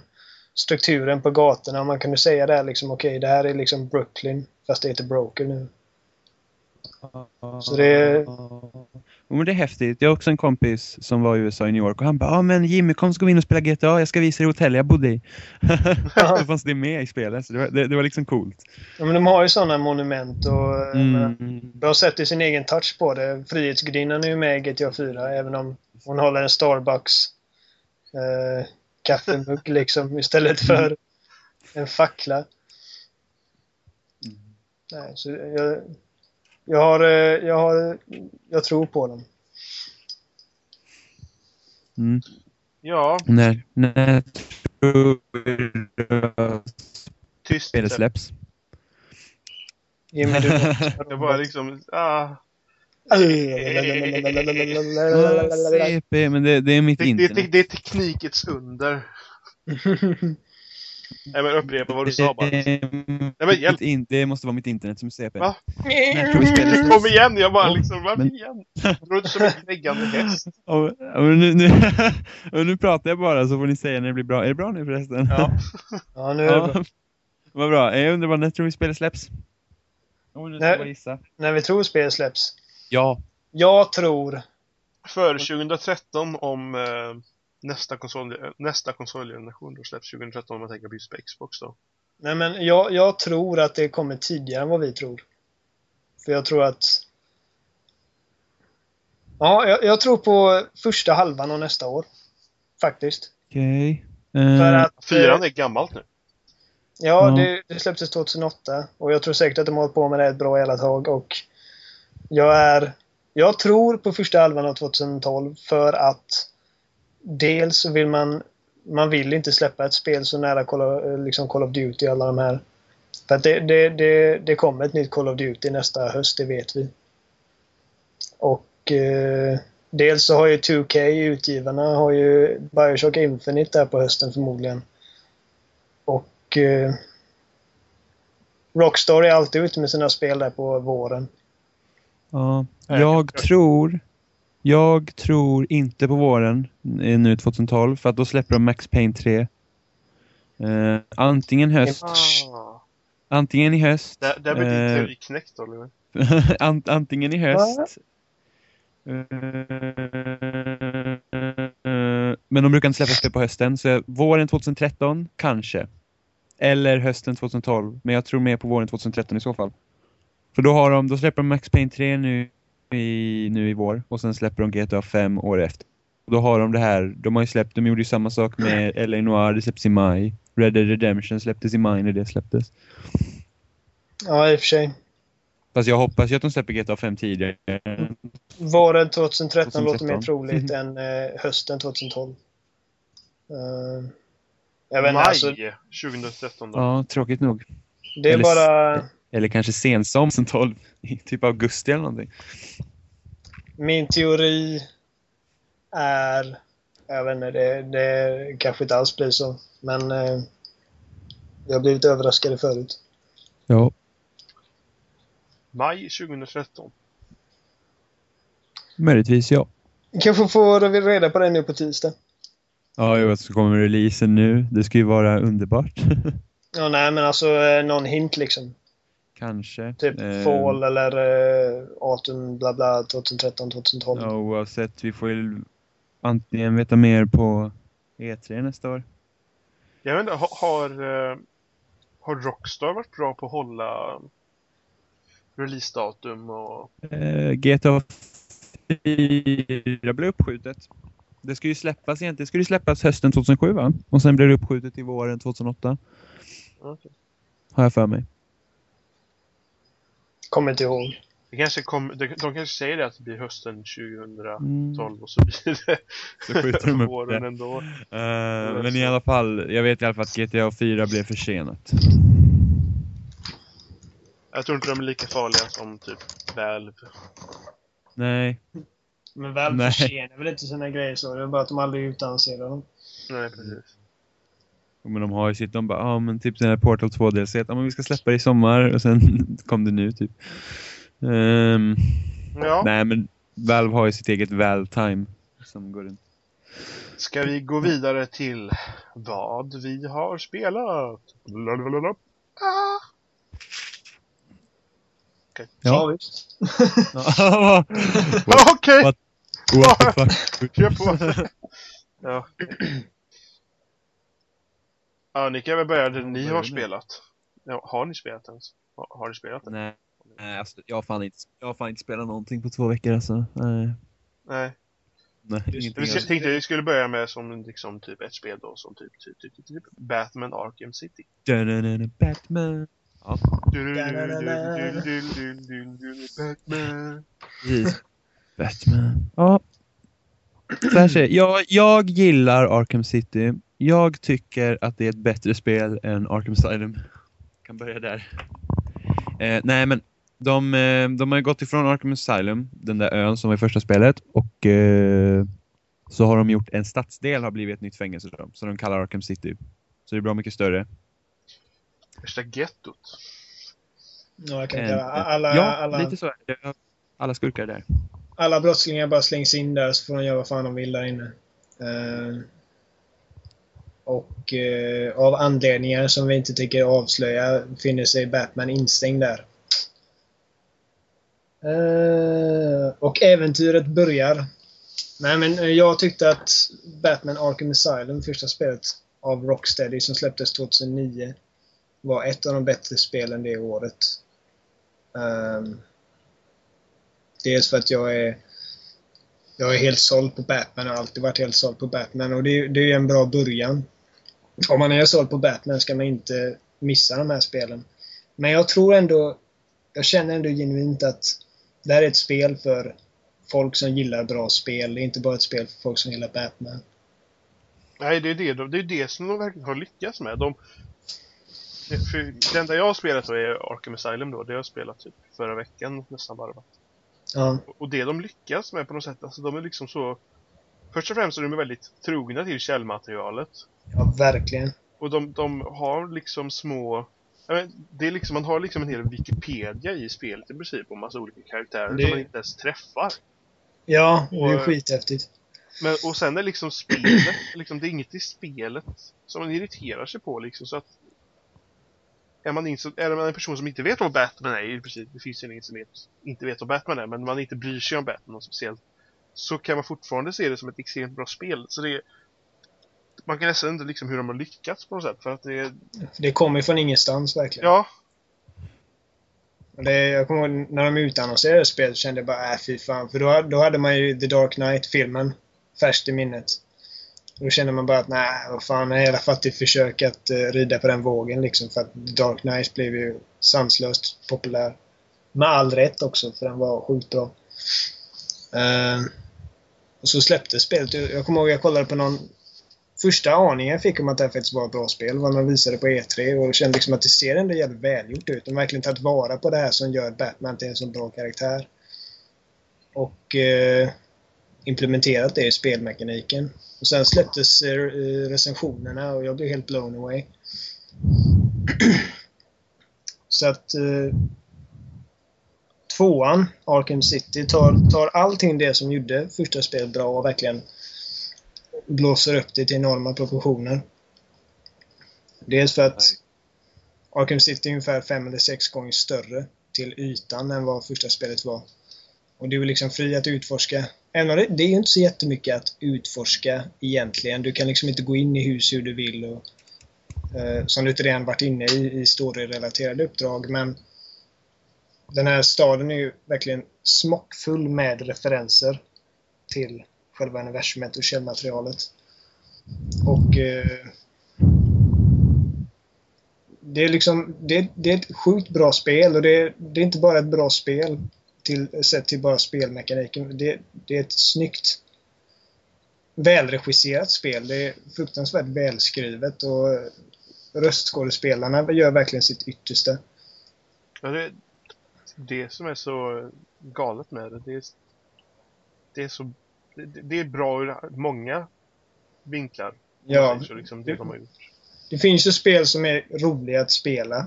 strukturen på gatorna och man kunde säga där liksom okej, det här är liksom Brooklyn fast det heter Broker nu. Så det- men det är häftigt. Jag har också en kompis som var i USA i New York och han bara ja ah, men Jimmy kom så gå in och spela GTA, jag ska visa dig hotellet jag bodde i. (laughs) Då fanns det med i spelet, så det var, det, det var liksom coolt. Ja, men de har ju sådana monument och eh, Mm. de sätter sin egen touch på det. Frihetsgudinnan är ju med i GTA 4 även om hon håller en Starbucks eh, kaffemugg liksom istället för en fackla. Nej, så jag, jag har, eh, jag har, jag tror på dem. Mm. Ja, När, när tror du att tyst. spelet släpps? Jimmy, du (laughs) Det var liksom, ah, CP, men det, det är mitt det, det, det, internet. det är teknikets under. (laughs) Nej men upprepa vad du sa bara. Det, men hjälp. det måste vara mitt internet som är CP. Va? När släpps? (laughs) Kom igen, jag bara liksom, varför men- igen? Jag tror inte som en läggande häst. (laughs) Och, och nu, nu, (laughs) och nu pratar jag bara så får ni säga när det blir bra. Är det bra nu förresten? Ja. Ja, nu är det bra. Vad bra. Jag undrar bara, när tror vi spelet släpps? Nej. jag bara gissa. När vi tror spelet släpps. Ja. Jag tror För 2013 om eh, nästa konsol, nästa konsolgeneration då släpps 2013 om man tänker på just på Xbox då. Nej, men jag, jag tror att det kommer tidigare än vad vi tror. För jag tror att... Ja, jag, jag tror på första halvan av nästa år. Faktiskt. Okej. För Eh, att... Fyran eh, är gammalt nu. Ja, Ja. det, det släpptes 2008. Och jag tror säkert att de har hållit på med det ett bra jävla tag. Och jag är... Jag tror på första halvan av 2012 för att dels så vill man man vill inte släppa ett spel så nära Call of, liksom Call of Duty alla de här. För att det, det, det, det kommer ett nytt Call of Duty nästa höst, det vet vi. Och eh, dels så har ju 2K, utgivarna, har ju Bioshock Infinite där på hösten förmodligen. Och eh, Rockstar är alltid ute med sina spel där på våren. ja. Jag- tror... Jag tror inte på våren eh, nu 2012 för att då släpper de Max Payne 3. Eh, antingen höst. Ah. Antingen i höst. Där, där blir din eh, teori knäckt Oliver. (laughs) Ant, antingen i höst. Eh, Men de brukar inte släppa spel på hösten, så våren 2013 kanske. Eller hösten 2012, men jag tror mer på våren 2013 i så fall. För då, har de, då släpper de Max Payne 3 nu i, nu i vår och sen släpper de GTA 5 år efter. Och då har de det här, de har ju släppt, de gjorde ju samma sak med LA Noir, det släpps i maj. Red Dead Redemption släpptes i maj när det släpptes. Ja, i och för sig. Fast jag hoppas ju att de släpper GTA 5 tidigare. Våren 2013, låter 2013. mer troligt än eh, hösten 2012. Uh, jag vet Maj alltså, 2013 då. Ja, tråkigt nog. Det är Eller bara... Eller kanske sensom 2012, i typ augusti eller någonting. Min teori är... Jag vet inte, det, det kanske inte alls blir så. Men eh, jag har blivit överraskade förut. Ja. Maj 2013. Möjligtvis ja. Kanske får vi reda på det nu på tisdag. Ja, jo, så kommer releasen nu. Det ska ju vara underbart. (laughs) Ja, nej, men alltså eh, någon hint liksom. Kanske. Typ Eh, fall eller eh, 18 bla bla 2013, 2012. Ja, oavsett. Vi får ju antingen veta mer på E3 nästa år. Jag vet inte, ha- har, eh, har Rockstar varit bra på att hålla releasedatum och... Eh, GTA 4 blev uppskjutet. Det ska ju släppas egentligen. Det skulle ju släppas hösten 2007 va? Och sen blev det uppskjutet till våren 2008. Okej. Har jag för mig. Kommer inte ihåg. Det kanske kom, de, de kanske säger det att det blir hösten 2012 Mm. och så blir det Så skjuter de upp (laughs) våren det. ändå. Eh, men i alla fall, jag vet i alla fall att GTA 4 blev försenat. Jag tror inte de är lika farliga som typ Valve. Nej, Men väl Nej. försenar väl inte sina grejer så. Det är bara att de aldrig utannonserar dem. Nej, precis. Men de har ju sitt, de bara, ja ah, men typ den här Portal 2 DLC, ja men vi ska släppa det i sommar och sen (laughs) kom det nu typ. Ehm, Ja, Nej men Valve har ju sitt eget Valtime som går runt. ska vi gå vidare till vad vi har spelat? Lalalala. Ah. Okej. Ja, visst. (laughs) (laughs) Okej, What? What the fuck? kör på. ja. Ja, ni kan väl börja där ni har spelat. Ja, har ni spelat ens? Har, har ni spelat det? Nej, nej alltså, jag, har fan inte, jag har fan inte spelat någonting på två veckor alltså. Nej, Nej. nej Vi ska- alls. tänkte vi skulle börja med som liksom typ ett spel då som typ, typ, typ, typ, typ Batman Arkham City. Da-da-da-da, Batman. Ja, Batman. precis. Batman. Ja. Så här säger jag, jag, jag gillar Arkham City. Jag tycker att det är ett bättre spel än Arkham Asylum. Kan börja där. Eh, nej men de, eh, de har ju gått ifrån Arkham Asylum, den där ön som var i första spelet och eh, så har de gjort en stadsdel har blivit ett nytt fängelse för dem, som de kallar Arkham City. Så det är bra mycket större. Värsta gettot. Ja, jag kan än- inte, alla, ja, alla, lite så. Alla skurkar där. alla brottslingar bara slängs in där så får de göra vad fan de vill där inne. Eh, och eh, av anledningar som vi inte tänker avslöja finner sig Batman instängd där. Eh, och äventyret börjar. Nej men eh, jag tyckte att Batman Arkham Asylum, första spelet av Rocksteady som släpptes 2009, var ett av de bättre spelen det året. Um, dels för att jag är jag är helt såld på Batman och har alltid varit helt såld på Batman och det, det är en bra början. Om man är såld på Batman ska man inte missa de här spelen. Men jag tror ändå, jag känner ändå genuint att det här är ett spel för folk som gillar bra spel. Det är inte bara ett spel för folk som gillar Batman. Nej, det är det, de- det, är det som de verkligen har lyckats med. De, för det enda jag har spelat då är Arkham Asylum då. Det har jag spelat typ förra veckan nästan bara. Ja, Och det de lyckas med på något sätt, alltså de är liksom så... Först och främst är de väldigt trogna till källmaterialet. ja verkligen. Och de, de har liksom små... Det är liksom, man har liksom en hel Wikipedia i spelet i princip om massa olika karaktärer Det- som man inte ens träffar. Ja, det är Och- skithäftigt. Men, och sen är liksom spelet, (clears throat) liksom, det är inget i spelet som man irriterar sig på liksom så att är man, in, är man en person som inte vet vad Batman är i princip, det finns ju ingen som vet, inte vet vad Batman är, men man inte bryr sig om Batman något speciellt så kan man fortfarande se det som ett extremt bra spel. Så det är, man kan nästan inte liksom hur de har lyckats på något sätt för att det är, Det kommer från ingenstans verkligen. ja, Det, jag kommer ihåg när de utannonserade spelet kände jag bara äh fy fan. För då, då hade man ju The Dark Knight-filmen färskt i minnet. Och då kände man bara att nej, vad fan, är hela fattigt försök att uh, rida på den vågen liksom. För att The Dark Knight blev ju sanslöst populär. Med all rätt också, för den var sjukt bra. Eh, och så släpptes spelet. Jag kommer ihåg jag kollade på någon första aningen fick om att det här faktiskt var ett bra spel var när de visade på E3 och kände liksom att det ser ändå jävligt välgjort ut. De har verkligen tagit vara på det här som gör Batman till en så bra karaktär. Och eh, implementerat det i spelmekaniken. Och sen släpptes eh, recensionerna och jag blev helt blown away. (clears throat) Så att eh, tvåan, Arkham City, tar, tar allting det som gjorde första spelet bra och verkligen blåser upp det till enorma proportioner. Dels för att Arkham City är ungefär fem eller sex gånger större till ytan än vad första spelet var. Och du är liksom fri att utforska. Även det, det är ju inte så jättemycket att utforska egentligen. Du kan liksom inte gå in i hus hur du vill och eh, som du inte redan varit inne i, i storyrelaterade uppdrag. Men den här staden är ju verkligen smockfull med referenser till själva universumet och källmaterialet. Och eh, det är liksom, det, det, är ett sjukt bra spel och det, det, är inte bara ett bra spel till, sett till bara spelmekaniken. Det, det är ett snyggt välregisserat spel. Det är fruktansvärt välskrivet och röstskådespelarna gör verkligen sitt yttersta. Ja, det, det som är så galet med det, det är, det är så det, det är bra ur många vinklar. Ja. Så liksom det, de har gjort. Det finns ju spel som är roliga att spela.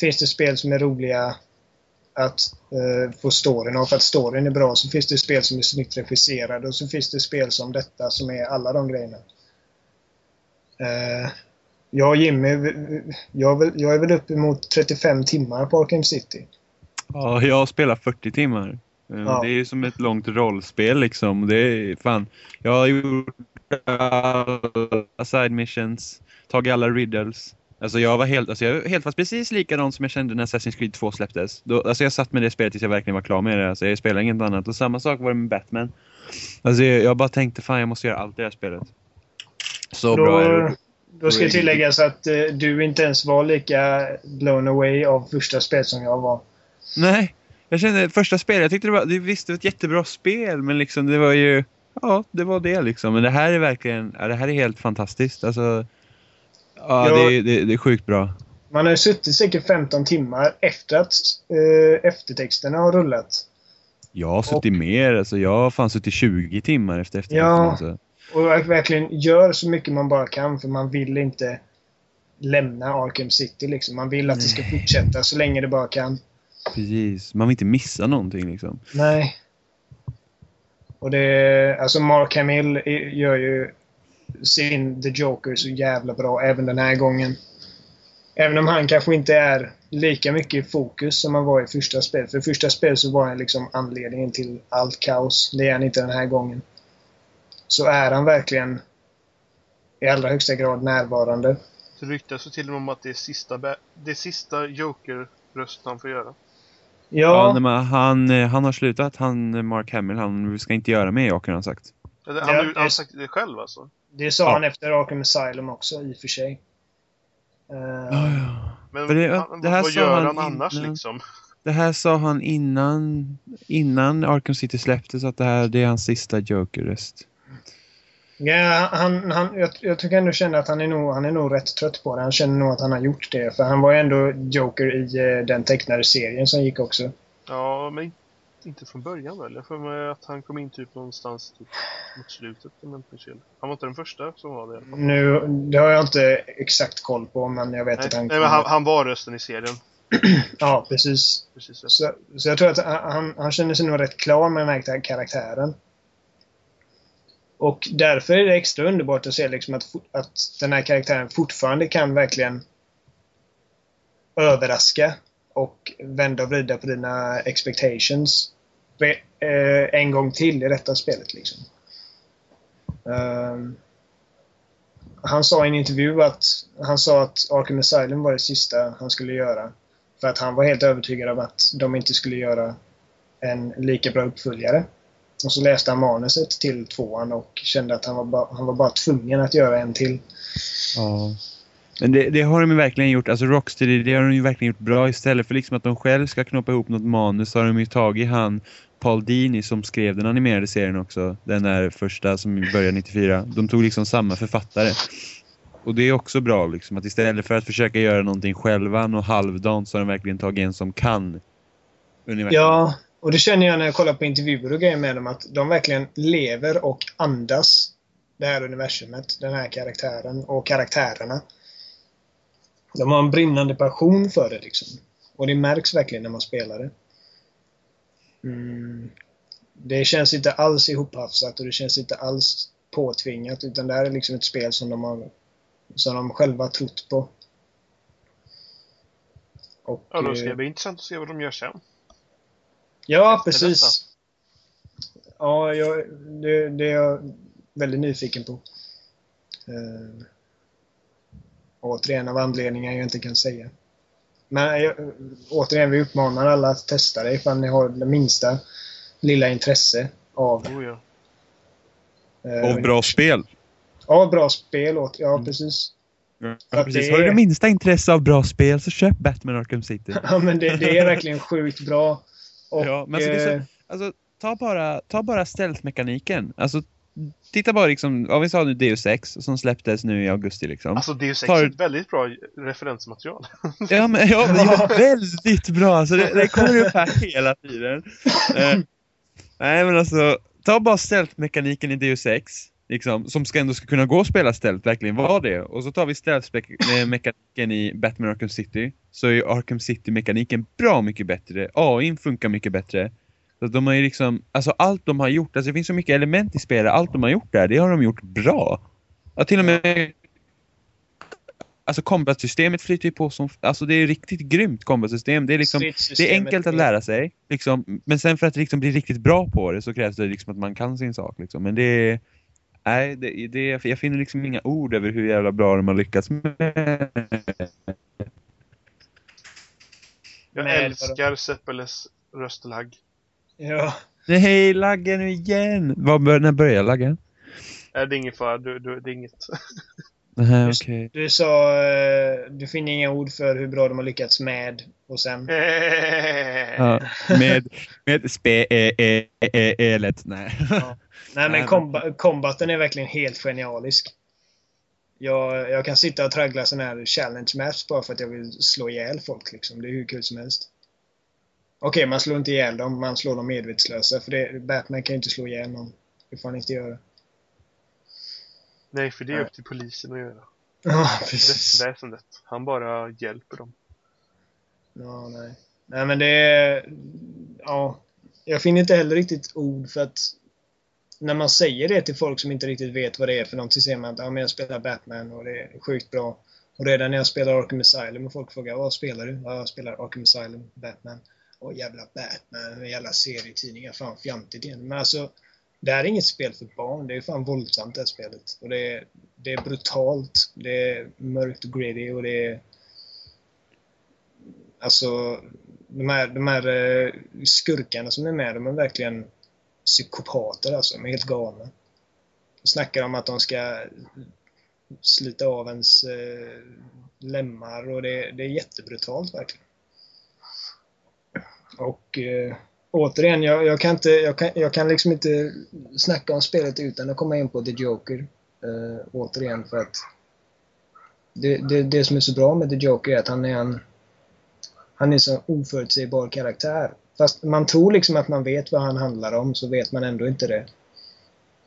Finns det spel som är roliga att uh, få storyn och för att storyn är bra så finns det spel som är snyggt regisserade och så finns det spel som detta som är alla de grejerna. Uh, jag och Jimmy, jag, jag är väl uppemot 35 timmar på Arkham City. Ja, jag spelar 40 timmar. Eh, ja. Det är som ett långt rollspel liksom. Det är fan. Jag har gjort alla side missions, tagit alla riddles. Alltså jag var helt, alltså jag helt fast precis likadant som jag kände när Assassin's Creed 2 släpptes. Då, alltså jag satt med det spelet tills jag verkligen var klar med det. Alltså jag spelade inget annat. Och samma sak var det med Batman. Alltså jag, jag bara tänkte fan jag måste göra allt i det här spelet. Så då, bra är det. Då ska tilläggas att uh, du inte ens var lika blown away av första spelet som jag var. Nej, jag kände första spelet, jag tyckte det var, det visst det var ett jättebra spel men liksom det var ju, ja det var det liksom. Men det här är verkligen, ja, det här är helt fantastiskt. Alltså, ja jag, det, det, det, är sjukt bra. Man har suttit säkert 15 timmar efter att eh, eftertexterna har rullat. Jag har suttit och, mer, alltså jag har fan suttit 20 timmar efter eftertexterna. Ja, alltså. och verkligen gör så mycket man bara kan för man vill inte lämna Arkham City liksom. Man vill att det ska fortsätta så länge det bara kan. Precis, man vill inte missa någonting liksom. Nej. Och det, alltså Mark Hamill gör ju sin The Joker så jävla bra även den här gången. Även om han kanske inte är lika mycket i fokus som han var i första spelet. För i första spelet så var han liksom anledningen till allt kaos. Det är han inte den här gången. Så är han verkligen i allra högsta grad närvarande. Det ryktas så till och med om att det är sista, det är sista Joker-röst han får göra. Ja, ja men han, eh, han har slutat, han Mark Hamill, han ska inte göra mer Joker har han sagt. Han, har sagt det själv alltså? Det sa ja. han efter Arkham Asylum också i och för sig. Uh, ja, ja. Men det, han, det här vad gör han, han annars innan, liksom? Det här sa han innan, innan Arkham City släpptes att det här det är hans sista Joker-röst. Ja, han, han, jag, jag tycker ändå känner att han är, nog, han är nog rätt trött på det. Han känner nog att han har gjort det. För han var ju ändå Joker i eh, den tecknade serien som gick också. Ja, men inte från början väl? Jag får mig att han kom in typ någonstans typ mot slutet. Om han var inte den första som var det. Nu, det har jag inte exakt koll på, men jag vet nej, att han... Nej, men han, han var rösten i serien. (clears throat) ja, precis. precis så, så jag tror att han, han känner sig nog rätt klar med den här karaktären. Och därför är det extra underbart att se liksom att, att den här karaktären fortfarande kan verkligen överraska och vända och vrida på dina expectations eh, en gång till i detta spelet. Liksom. Um, han sa i en intervju att han sa att Arkham Asylum var det sista han skulle göra. För att han var helt övertygad om att de inte skulle göra en lika bra uppföljare. Och så läste han manuset till tvåan och kände att han var, ba, han var bara tvungen att göra en till. Ja. Men det, det, har de ju verkligen gjort, alltså Rocksteady, det har de ju verkligen gjort bra istället för liksom att de själv ska knoppa ihop något manus så har de ju tagit han Paul Dini som skrev den animerade serien också. Den där första som började 94. De tog liksom samma författare. Och det är också bra liksom att istället för att försöka göra någonting själva och halvdant så har de verkligen tagit en som kan universum. Ja, och det känner jag när jag kollar på intervjuer och grejer med dem att de verkligen lever och andas det här universumet, den här karaktären och karaktärerna. De har en brinnande passion för det liksom. Och det märks verkligen när man spelar det. Mm. Det känns inte alls ihophafsat och det känns inte alls påtvingat utan det här är liksom ett spel som de har som de själva trott på. Och, ja, då ska det bli intressant att se vad de gör sen. Ja, precis. Ja, jag, det, det, är jag väldigt nyfiken på. Uh, återigen av anledningar jag inte kan säga. Men jag, återigen, vi uppmanar alla att testa det ifall ni har det minsta lilla intresse av... Oh, ja. Uh, av bra spel. Ja, bra spel. Åt, ja, mm. precis. Ja, precis. Det... Har du det minsta intresse av bra spel så köp Batman Arkham City. (laughs) ja, men det, det, är verkligen sjukt bra. Och, ja, men alltså, så, eh, alltså, ta bara, ta bara stealth-mekaniken. Alltså, titta bara liksom, vad vi sa nu Deus Ex som släpptes nu i augusti liksom. Alltså Deus Ex Tar... är ett väldigt bra referensmaterial. (laughs) ja, men ja, det är väldigt bra. Alltså, det, det kommer upp här hela tiden. Uh, (laughs) nej, men alltså, ta bara stealth-mekaniken i Deus Ex liksom, som ska ändå ska kunna gå och spela stealth, verkligen var det. Och så tar vi stealth-mekaniken (clears throat) i Batman Arkham City. Så är Arkham City-mekaniken bra mycket bättre. AI funkar mycket bättre. Så de har ju liksom, alltså allt de har gjort, alltså det finns så mycket element i spelet, allt de har gjort där, det har de gjort bra. Ja, till och med Alltså combat-systemet flyter ju på som, alltså det är riktigt grymt combat-system. Det är liksom, det är enkelt att lära sig. Liksom, men sen för att liksom bli riktigt bra på det så krävs det liksom att man kan sin sak. Liksom. Men det är, Nej, det, det, jag finner liksom inga ord över hur jävla bra de har lyckats med. Jag Nej, älskar Seppeles röstlagg. Ja. Nej, laggen nu igen! Var, när börjar laggen? Nej, det är inget fara. Du, du, det är inget. Nej, okay. Du sa, eh, du finner inga ord för hur bra de har lyckats med och sen? (laughs) ja, med, med spe-elet, nej. Ja. Nej men komba kombaten är verkligen helt genialisk. Jag, jag kan sitta och traggla sådana här challenge maps bara för att jag vill slå ihjäl folk liksom. Det är hur kul som helst. Okej, okay, man slår inte ihjäl dem, man slår dem medvetslösa. För det, Batman kan ju inte slå ihjäl någon. Det får han inte göra. Nej, för det är upp till polisen att göra. (laughs) Ja, precis. Rättsväsendet. Han bara hjälper dem. Ja, nej. Nej, men det är... Ja. Jag finner inte heller riktigt ord för att när man säger det till folk som inte riktigt vet vad det är för någonting så säger man att ja, men jag spelar Batman och det är sjukt bra. Och redan när jag spelar Arkham Asylum och folk frågar vad spelar du? Ja, jag spelar Arkham Asylum, Batman. Åh jävla Batman, jävla serietidningar, fan fjantigt igen. Men alltså, det här är inget spel för barn. Det är fan våldsamt det här spelet. Och det är, det är brutalt. Det är mörkt och gritty och det är... Alltså, de här, de här eh, skurkarna som är med, de är verkligen psykopater alltså. De är helt galna. De snackar om att de ska slita av ens eh, lemmar och det, det är jättebrutalt verkligen. Och eh, återigen, jag, jag, kan inte, jag, kan, jag kan liksom inte snacka om spelet utan att komma in på The Joker. Eh, återigen för att det, det, det som är så bra med The Joker är att han är en han är så oförutsägbar karaktär. Fast man tror liksom att man vet vad han handlar om, så vet man ändå inte det.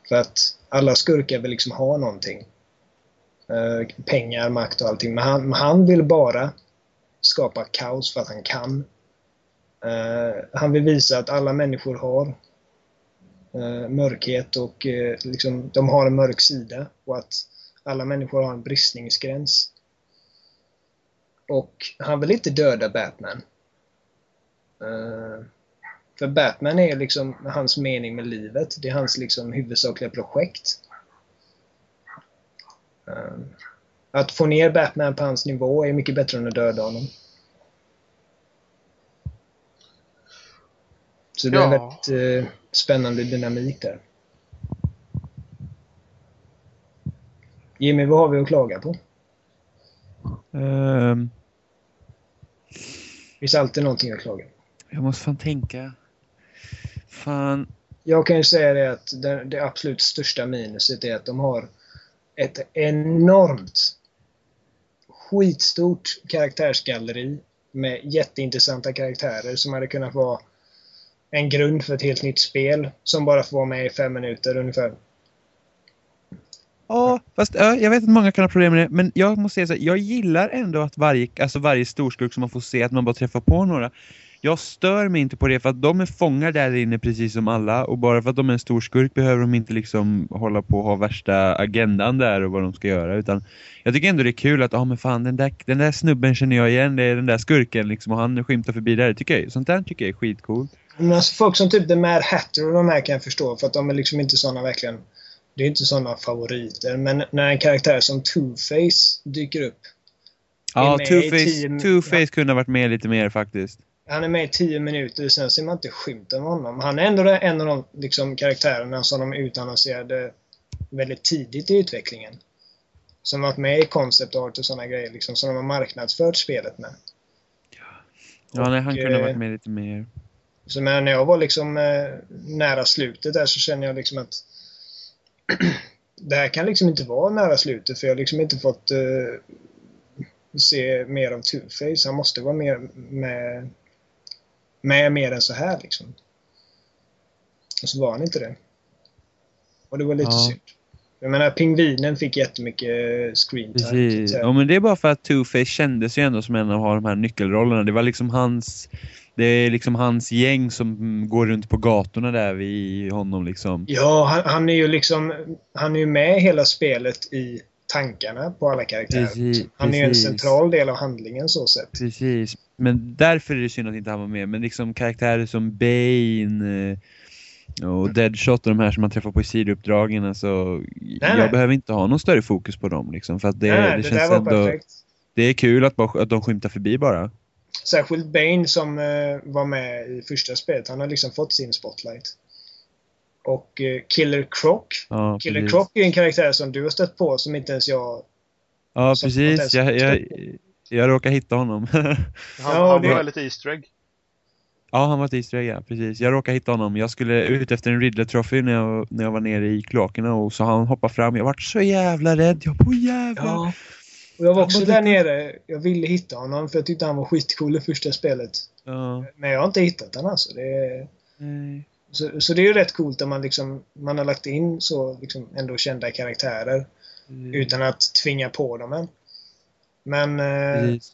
För att alla skurkar vill liksom ha någonting. Eh, pengar, makt och allting. Men han, han vill bara skapa kaos för att han kan. Eh, han vill visa att alla människor har eh, mörkhet och eh, liksom, de har en mörk sida. Och att alla människor har en bristningsgräns. Och han vill inte döda Batman. Uh, för Batman är liksom hans mening med livet. Det är hans liksom huvudsakliga projekt. Uh, att få ner Batman på hans nivå är mycket bättre än att döda honom. Så det ja. är en väldigt uh, spännande dynamik där. Jimmy, vad har vi att klaga på? Um... Det finns alltid någonting att klaga på. Jag måste fan tänka. fan. Jag kan ju säga det att det, det absolut största minuset är att de har ett enormt skitstort karaktärsgalleri med jätteintressanta karaktärer som hade kunnat vara en grund för ett helt nytt spel som bara får vara med i fem minuter ungefär. Ja, fast ja, jag vet att många kan ha problem med det, men jag måste säga så här, jag gillar ändå att varje, alltså varje storskurk som man får se, att man bara träffar på några. Jag stör mig inte på det för att de är fångar där inne precis som alla och bara för att de är en stor skurk behöver de inte liksom hålla på och ha värsta agendan där och vad de ska göra utan jag tycker ändå det är kul att, ja ah, men fan den där, den där snubben känner jag igen, det är den där skurken liksom och han skymtar förbi där, tycker jag, sånt där tycker jag är skitcoolt. Men alltså folk som typ The Mad Hatter och de här kan jag förstå för att de är liksom inte såna verkligen det är inte såna favoriter men när en karaktär som Two-Face dyker upp Ja, Two-Face tio- Two-Face kunde ha varit med lite mer faktiskt. Han är med i 10 minuter sen ser man inte skymten av honom. Han är ändå en av de liksom, karaktärerna som de utannonserade väldigt tidigt i utvecklingen. Som varit med i concept art och sådana grejer liksom, som de har marknadsfört spelet med. Ja, nej, han kunde ha eh, varit med lite mer. Så när jag var liksom eh, nära slutet där så kände jag liksom att (clears throat) det här kan liksom inte vara nära slutet för jag har liksom inte fått eh, se mer av Two-Face. Han måste vara mer med, med mer än så här liksom. Och så var han inte det. Och det var lite Ja. synd. Jag menar, pingvinen fick jättemycket screen time. så att Precis. Ja, men det är bara för att Two-Face kändes ju ändå som en av de här nyckelrollerna. Det var liksom hans... Det är liksom hans gäng som går runt på gatorna där vid honom liksom. Ja, han, han är ju liksom han är ju med hela spelet i tankarna på alla karaktärer. Precis, han är ju en central del av handlingen så sett. Precis. Men därför är det synd att inte han var med. Men liksom karaktärer som Bane eh, och Deadshot och de här som man träffar på i sidouppdragen. Alltså, jag nej. behöver inte ha någon större fokus på dem liksom. För att det, Nej, det, det, känns ändå... Det är kul att, bara, att de skymtar förbi bara. Särskilt Bane som eh, var med i första spelet. Han har liksom fått sin spotlight. Och eh, Killer Croc. Ja, Killer precis. Croc är en karaktär som du har stött på som inte ens jag... Ja, precis. Jag, jag, jag råkade hitta honom. Han, Ja, han det- var väldigt Easter egg. Ja, han var ett Easter egg, ja, precis. Jag råkade hitta honom. Jag skulle ut efter en Riddler-trofé när jag, när jag var nere i kloakerna och så han hoppade fram. Jag vart så jävla rädd. Jag på jävlar. Ja. Och jag var också där nere. Jag ville hitta honom för jag tyckte han var skitcool i första spelet. Ja, Men jag har inte hittat honom alltså. Det nej. Så, så det är ju rätt coolt att man liksom man har lagt in så liksom ändå kända karaktärer utan att tvinga på dem än. Men eh, Precis.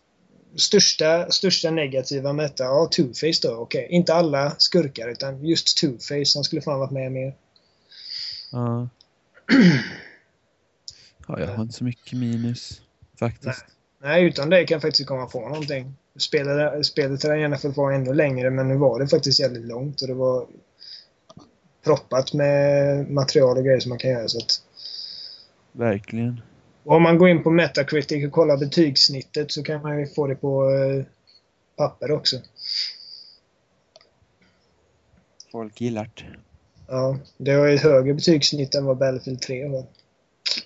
största, största negativa med detta, ja Two-Face då, okej. Inte alla skurkar utan just Two-Face, han skulle fan varit med mer. Ja. ja, jag har inte så mycket minus faktiskt. Nej, utan det kan jag faktiskt komma på någonting. Spelet, spelet hade gärna fått vara ännu längre men nu var det faktiskt jävligt långt och det var proppat med material och grejer som man kan göra så att Verkligen. Och om man går in på Metacritic och kollar betygssnittet så kan man ju få det på eh, papper också. Folk gillar det. Ja, det har ju ett högre betygssnitt än vad Battlefield 3 har.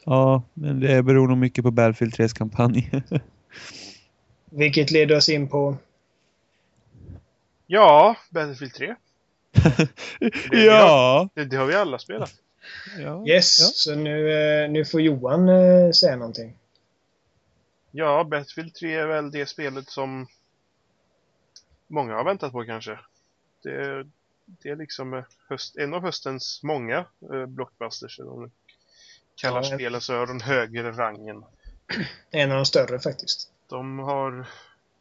Ja, men det beror nog mycket på Battlefield 3s kampanj. (laughs) Vilket leder oss in på... Ja, Battlefield 3. Ja. Det, det har vi alla spelat. ja. Yes, Ja. så nu, eh, nu får Johan eh, säga någonting. Ja, Battlefield 3 är väl det spelet som många har väntat på kanske. Det, det är liksom eh, höst, en av höstens många eh, blockbusters. eller vad man kallar Ja, en- spelen så är den högre rangen. En av de större faktiskt. De har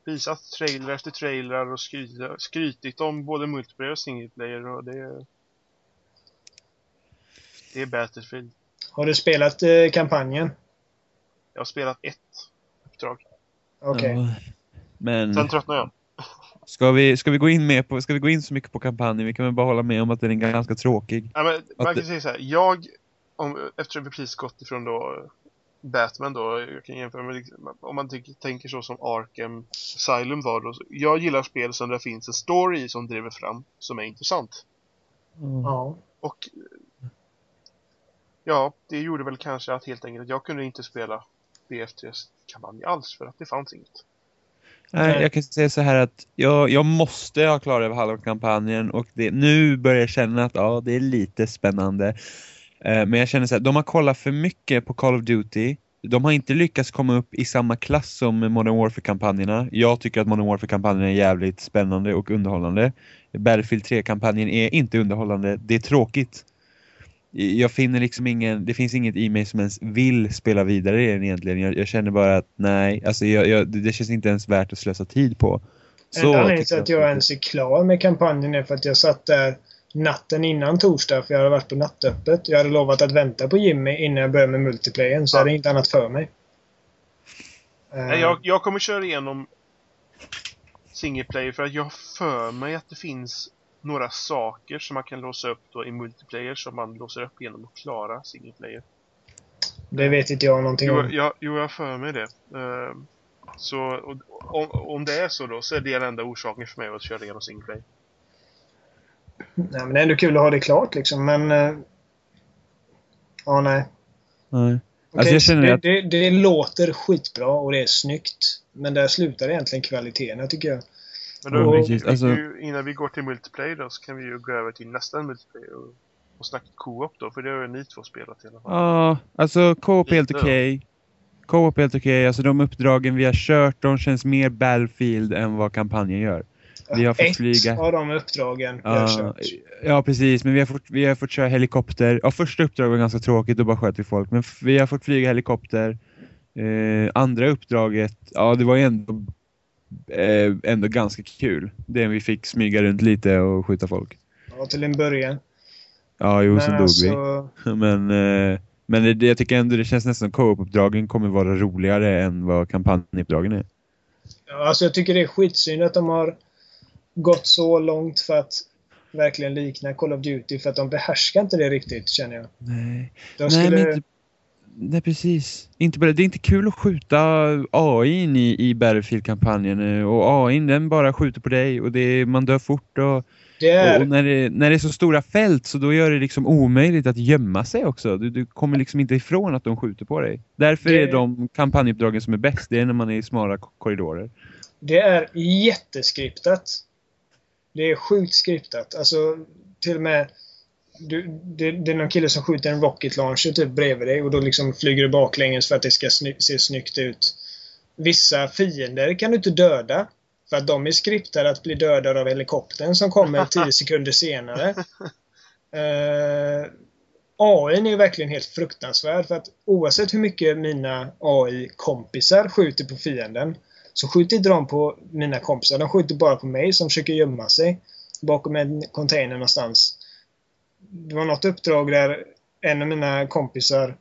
visat trailer efter trailer och skrytit, skrytit om både multiplayer och single player och det det är Battlefield. Har du spelat eh, kampanjen? Jag har spelat ett uppdrag. Okej. Ja. Men Sen tröttnade jag. (laughs) ska vi, ska, vi gå in med på, ska vi gå in så mycket på kampanjen? Vi kan väl bara hålla med om att den är ganska tråkig. Ja, men man kan det- säga så här. Jag, om, eftersom vi precis gått ifrån då Batman då, jag kan jämföra med, liksom- om man tänker så som Arkham Asylum var då. Jag gillar spel som det finns en story som driver fram, som är intressant. Ja. Och ja, det gjorde väl kanske att helt enkelt att jag kunde inte spela BF3s kampanj alls för att det fanns inget. Nej, Nej. jag kan säga så här att jag, jag måste ha klarat över halva kampanjen och det, nu börjar jag känna att ja, det är lite spännande. Eh, men jag känner så här, de har kollat för mycket på Call of Duty. De har inte lyckats komma upp i samma klass som Modern Warfare-kampanjerna. Jag tycker att Modern Warfare-kampanjen är jävligt spännande och underhållande. Battlefield 3-kampanjen är inte underhållande, det är tråkigt. Jag finner liksom ingen, det finns inget i mig som ens vill spela vidare i den egentligen. Jag, jag känner bara att nej, alltså jag, jag, det känns inte ens värt att slösa tid på. Enda anledningen tycker till att jag ens är klar med kampanjen är för att jag satt där natten innan torsdag för jag hade varit på nattöppet. Jag hade lovat att vänta på Jimmy innan jag började med multiplayern så jag hade inget annat för mig. Eh, Nej, jag, jag kommer köra igenom single player för att jag har för mig att det finns några saker som man kan låsa upp då i multiplayer som man låser upp genom att klara single player. Det vet inte jag någonting Jo, om. jag, jo, jag har för mig det. Ehm, så om, om det är så då så är det den enda orsaken för mig att köra igenom single player. Nej, men det är ändå kul att ha det klart liksom, men... eh, Ja, nej. Nej. Okej, Alltså det, att- det, det låter skitbra och det är snyggt. Men där slutar egentligen kvaliteten, tycker jag. Men då, precis. vi, Alltså- vi, innan vi går till multiplayer då så kan vi ju gå över till nästa multiplayer och, och snacka co-op då, för det har ju ni två spelat i alla fall. Ja, alltså co-op är helt okej. Co-op är helt okej, alltså de uppdragen vi har kört, de känns mer Battlefield än vad kampanjen gör. Vi har fått Ett flyga. av de uppdragen jag har Ja, kört. ja, precis. Men vi har, fått, vi har fått köra helikopter. Ja, första uppdraget var ganska tråkigt, då bara sköt vi folk. Men vi har fått flyga helikopter. Eh, andra uppdraget, ja det var ju ändå, eh, ändå ganska kul. Det vi fick smyga runt lite och skjuta folk. Ja, till en början. Ja, jo, sen Men dog alltså, vi. (laughs) Men, eh, men det, det- jag tycker ändå det känns nästan som co-op-uppdragen kommer vara roligare än vad kampanjuppdragen är. ja, alltså jag tycker det är skitsynd att de har gått så långt för att verkligen likna Call of Duty. För att de behärskar inte det riktigt, känner jag. Nej. De Nej, skulle... men inte, nej, precis. Inte bara, det är inte kul att skjuta AI in i, i Battlefield-kampanjen. eh, Och AI den bara skjuter på dig och det, man dör fort. Och, det är... och när, det, när det är så stora fält så då gör det liksom omöjligt att gömma sig också. Du, du kommer liksom inte ifrån att de skjuter på dig. Därför Det- är de kampanjuppdragen som är bäst, det är när man är i smala ko- korridorer. Det är jätteskriptat. Det är sjukt skriptat. Alltså, till och med... Du, det, det är någon kille som skjuter en rocket launcher typ bredvid dig och då liksom flyger du baklänges för att det ska sny se snyggt ut. Vissa fiender kan du inte döda. För att de är skriptade att bli dödade av helikoptern som kommer (laughs) 10 sekunder senare. Uh, AI är ju verkligen helt fruktansvärd för att oavsett hur mycket mina AI-kompisar skjuter på fienden så skjuter inte de på mina kompisar. De skjuter bara på mig som försöker gömma sig bakom en container någonstans. Det var något uppdrag där en av mina kompisar,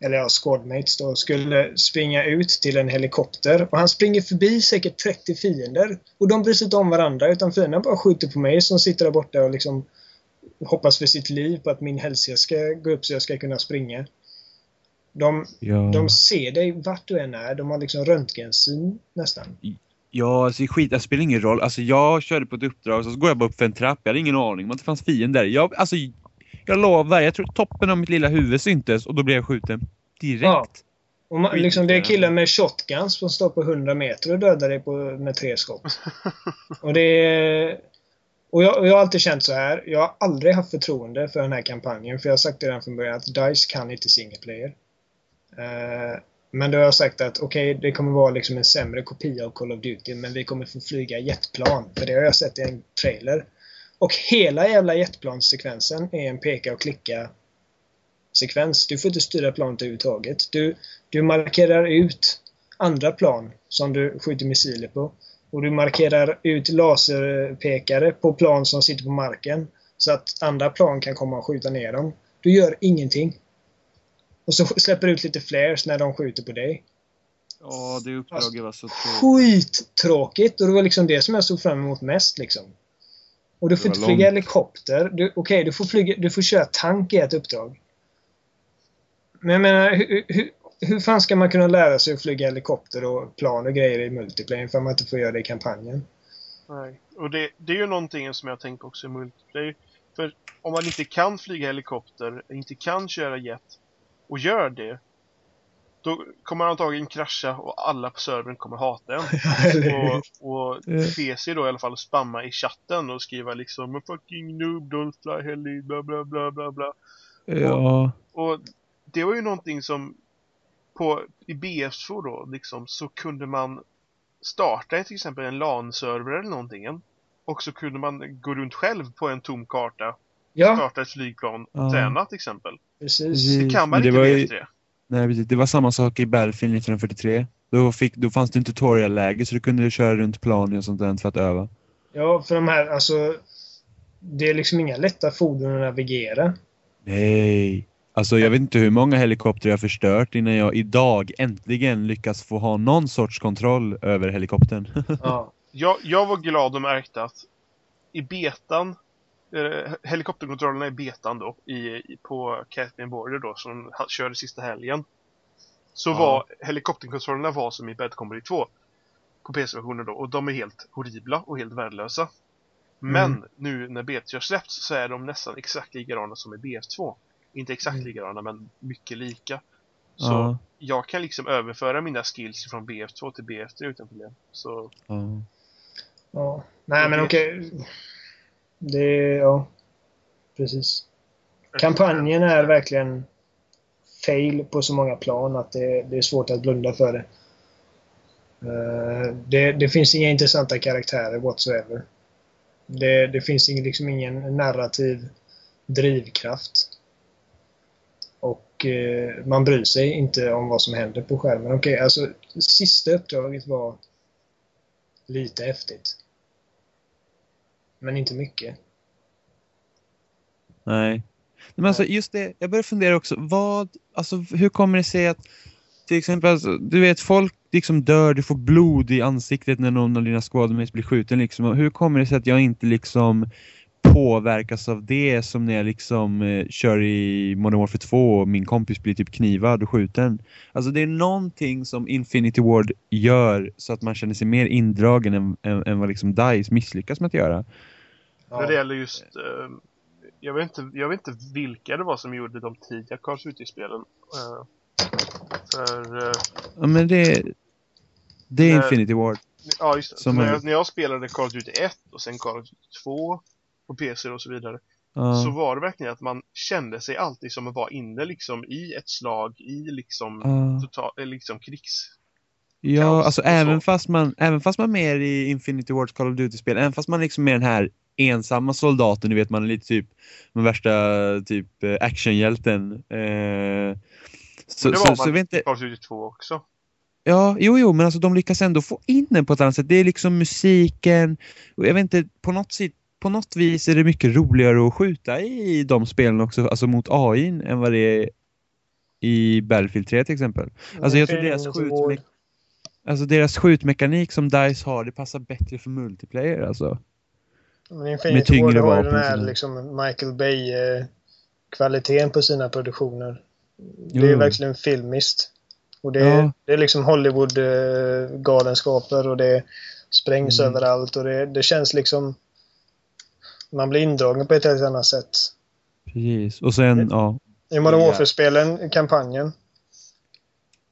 eller ja, squadmates då, skulle springa ut till en helikopter. Och han springer förbi säkert 30 fiender. Och de bryr sig inte om varandra utan fienden bara skjuter på mig som sitter där borta och liksom hoppas för sitt liv på att min hälsa ska gå upp så jag ska kunna springa. De, Ja. de ser dig vart du än är. De har liksom röntgensyn nästan. Ja, alltså skit, det spelar ingen roll. Alltså jag körde på ett uppdrag så går jag bara upp för en trapp. Jag hade ingen aning om att det fanns fiender. Jag, alltså, jag lovar, jag tror toppen av mitt lilla huvud syntes och då blev jag skjuten. Direkt. Ja. Och man, liksom, det är killar med shotguns som står på 100 meter och dödar dig på, med tre skott. och det är... Och jag, och jag har alltid känt så här. Jag har aldrig haft förtroende för den här kampanjen. För jag har sagt det redan från början att DICE kan inte single player. Eh, men då har jag sagt att okej, det kommer vara liksom en sämre kopia av Call of Duty. Men vi kommer få flyga jetplan. För det har jag sett i en trailer. Och hela jävla jetplanssekvensen är en peka och klicka sekvens. Du får inte styra planet överhuvudtaget. Du, du markerar ut andra plan som du skjuter missiler på. Och du markerar ut laserpekare på plan som sitter på marken. Så att andra plan kan komma och skjuta ner dem. Du gör ingenting. Och så släpper du ut lite flares när de skjuter på dig. Ja, det uppdraget var så tråkigt. Skittråkigt! Och det var liksom det som jag såg fram emot mest liksom. Och du får inte flyga långt. helikopter. Okej, du, får flyga, du får köra tank i ett uppdrag. Men jag menar, hur, hur, hur fan ska man kunna lära sig att flyga helikopter och plan och grejer i multiplayer för man inte får göra det i kampanjen? Nej. Och det, det är ju någonting som jag tänkt också i multiplayer. För om man inte kan flyga helikopter, inte kan köra jet och gör det. då kommer han antagligen krascha och alla på servern kommer hata en. (laughs) Och, och PC då i alla fall spamma i chatten och skriva liksom fucking noob, don't fly heli, bla bla bla bla bla. Ja. Och det var ju någonting som på, i BF2 då liksom så kunde man starta till exempel en LAN-server eller någonting. Och så kunde man gå runt själv på en tom karta, Ja, starta ett flygplan, Ja. träna till exempel. Precis. Det kan man Men inte var i ju- BF3. Nej, precis. Det var samma sak i Battlefield 1943. Då, fick, då fanns det en tutorial-läge så du kunde köra runt plan och sånt där för att öva. Ja, för de här, alltså... Det är liksom inga lätta fordon att navigera. Nej. Alltså jag vet inte hur många helikoptrar jag förstört innan jag idag äntligen lyckas få ha någon sorts kontroll över helikoptern. (laughs) Ja. Jag, jag var glad och märkte att i betan, helikopterkontrollerna i betan då, i, på Caspian Border då, som körde sista helgen. Så Ja. var helikopterkontrollerna var som i Bad Company 2 på PC-versionen då, och de är helt horribla och helt värdelösa. Men Mm. nu när BF3 har släppts så är de nästan exakt likadana som i BF2. Inte exakt Mm. likadana, men mycket lika. Så ja. jag kan liksom överföra mina skills från BF2 till BF3 utan problem. Så ja. ja. Nej, men okej. Det... Ja. Precis. Kampanjen är verkligen fail på så många plan att det, det är svårt att blunda för det. Eh, det. Det finns inga intressanta karaktärer whatsoever. Det, det finns ing, liksom ingen narrativ drivkraft. Och eh, man bryr sig inte om vad som händer på skärmen. Okej, alltså sista uppdraget var lite häftigt. Men inte mycket. Nej. Men alltså just det, jag börjar fundera också, vad, alltså hur kommer det sig att till exempel, alltså, du vet folk liksom dör, du får blod i ansiktet när någon av dina skådemates blir skjuten liksom. Hur kommer det sig att jag inte liksom påverkas av det som när jag liksom eh, kör i Modern Warfare 2 och min kompis blir typ knivad och skjuten. Alltså det är någonting som Infinity Ward gör så att man känner sig mer indragen än, än, än vad liksom DICE misslyckas med att göra. När det gäller just... Eh, jag, vet inte, jag vet inte vilka det var som gjorde de tidiga Call of Duty-spelen. Eh, för... Eh, Ja men det, det är Nej. Infinity Ward. ja, just det. Som När är- jag, när jag spelade Call of Duty 1 och sen Call of Duty 2 på PC och så vidare. Ja. Så var det verkligen att man kände sig alltid som att vara inne liksom i ett slag, i liksom, Ja. total, eh, liksom krigs... Ja, kaos alltså så. även fast, man, även fast man är med i Infinity Wards Call of Duty-spel, även fast man liksom är den här ensamma soldaten, du vet man är lite typ den värsta typ eh, actionhjälten. Eh, så, det så, var så, man inte, Call of Duty 2 också. ja, jo, jo, men alltså de lyckas ändå få in den på ett annat sätt. Det är liksom musiken, och jag vet inte, på något sätt på något vis är det mycket roligare att skjuta i de spelen också, alltså mot AI än vad det är i Battlefield 3 till exempel. Alltså jag tror deras Infinity Ward. skjutme- Alltså deras skjutmekanik som DICE har, det passar bättre för multiplayer alltså. Men Med Infinity tyngre Ward har vapen den här liksom Michael Bay-kvaliteten på sina produktioner. Det Jo. är verkligen filmiskt. Och det, Ja. det är liksom Hollywood-galenskaper och det sprängs Mm. överallt och det, det känns liksom... Man blir indragen på ett helt annat sätt. Precis. Och sen, ja. I Modern. Warfare-spelen, kampanjen,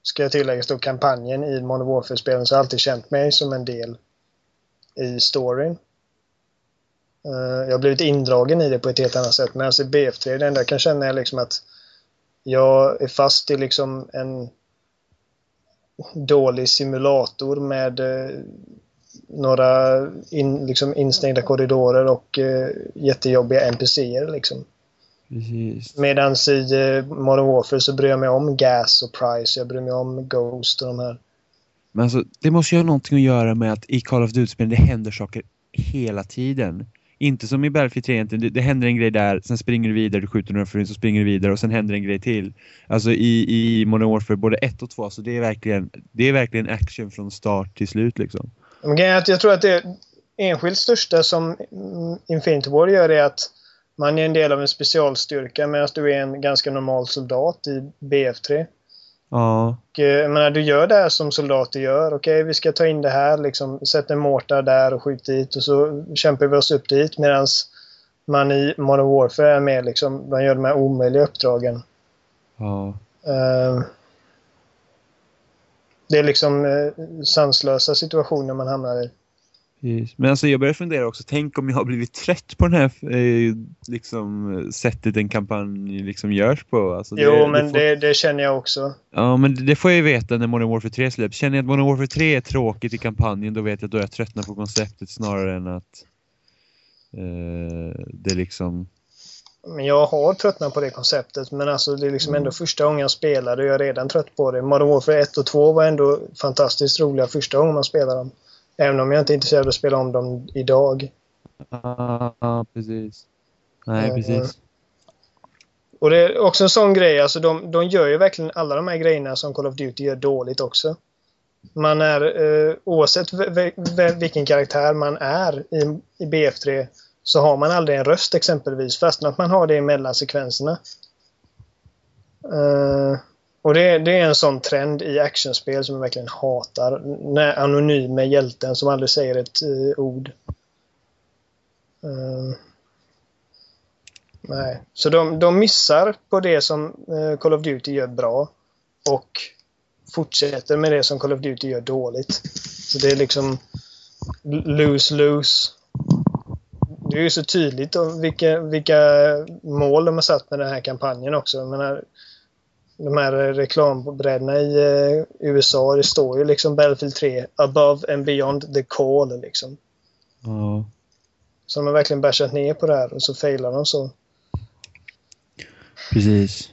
ska jag tillägga, står kampanjen i Modern Warfare-spelen så har jag alltid känt mig som en del i storyn. Eh, jag har blivit indragen i det på ett helt annat sätt. Medan i BF3, det enda jag kan känna är liksom att jag är fast i liksom en dålig simulator med eh, några in, liksom instängda korridorer och eh, jättejobbiga NPCer liksom. Precis. Medan i eh, Modern Warfare så bryr jag mig om Gas och Price. Jag bryr mig om Ghost och de här. Men alltså, det måste ju ha någonting att göra med att i Call of Duty-spel det händer saker hela tiden. Inte som i Battlefield 3 egentligen. Det, det händer en grej där, sen springer du vidare, du skjuter några för så springer du vidare och sen händer en grej till. Alltså i, i Modern Warfare både 1 och 2, så det är verkligen, det är verkligen action från start till slut liksom. Jag tror att det enskilt största som Infinity War gör är att man är en del av en specialstyrka medan du är en ganska normal soldat i BF3. Ja, Och, eh, jag menar, du gör det här som soldater gör. Okej, vi ska ta in det här, liksom, sätt en mortar där och skjut dit och så kämpar vi oss upp dit. Medan man i Modern Warfare är med, liksom, man gör de här omöjliga uppdragen. ja. Eh, Det är liksom eh, sanslösa situationer man hamnar i. Men alltså jag börjar fundera också, tänk om jag har blivit trött på det här eh, liksom, sättet en kampanj liksom görs på. Alltså, det, Jo, men får, det, det känner jag också. Ja, men det- det får jag ju veta när Modern Warfare 3 släpps. Känner jag att Modern Warfare 3 är tråkigt i kampanjen, då vet jag att då är jag tröttnar på konceptet snarare än att eh, det liksom... Men jag har tröttnat på det konceptet. Men alltså det är liksom ändå första gången jag spelade och jag är redan trött på det. Modern Warfare 1 och 2 var ändå fantastiskt roliga första gången man spelade dem. Även om jag inte är intresserad av att spela om dem idag. Ja, precis. Nej, Eh, precis. Och det är också en sån grej, alltså de, de gör ju verkligen alla de här grejerna som Call of Duty gör dåligt också. Man är, eh, oavsett vilken karaktär man är i, i BF3, så har man aldrig en röst exempelvis, fastän att man har det i mellansekvenserna. Uh, och det, det är en sån trend i actionspel som jag verkligen hatar. När anonyma hjälten som aldrig säger ett uh, ord. Uh, Nej, så de, de missar på det som Call of Duty gör bra och fortsätter med det som Call of Duty gör dåligt. Så det är liksom lose-lose. Det är ju så tydligt om vilka, vilka mål de har satt med den här kampanjen också. Jag menar, de här reklambrädorna i eh, USA, det står ju liksom Battlefield 3 above and beyond the call liksom. Ja. Så de har verkligen bashat ner på det här och så failar de så. Precis.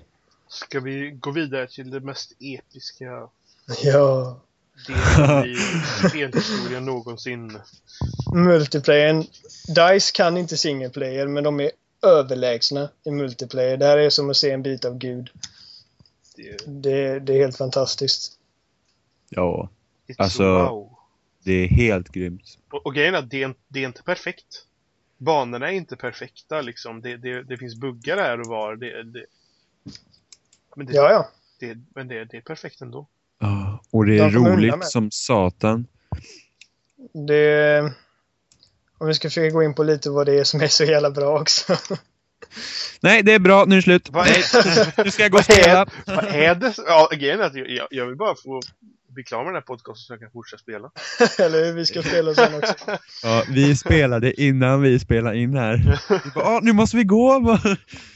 Ska vi gå vidare till det mest episka Ja. delen i spelhistorien någonsin? Multiplayern. DICE kan inte single player, men de är överlägsna i multiplayer. Det här är som att se en bit av Gud. Det, Det, är helt fantastiskt. Ja, it's Alltså- wow. det är helt grymt. Och, och grejen är att det är, det är inte perfekt. Banorna är inte perfekta liksom. Det, det, det finns buggar här och var. Det, det, men det, Ja, ja. det, men det, det är perfekt ändå. Ja, och det är roligt som satan. Det... Om vi ska försöka gå in på lite vad det är som är så jävla bra också. (laughs) Nej, det är bra, nu är det slut. Är, nu ska jag gå och vad är, spela. vad är det? Ja, grejen är att jag, jag vill bara få bli klar med den här podcasten så jag kan fortsätta spela. (laughs) Eller hur? Vi ska spela sen också. (laughs) Ja, vi spelade innan vi spelade in här. Bara, "Ah, nu måste vi gå.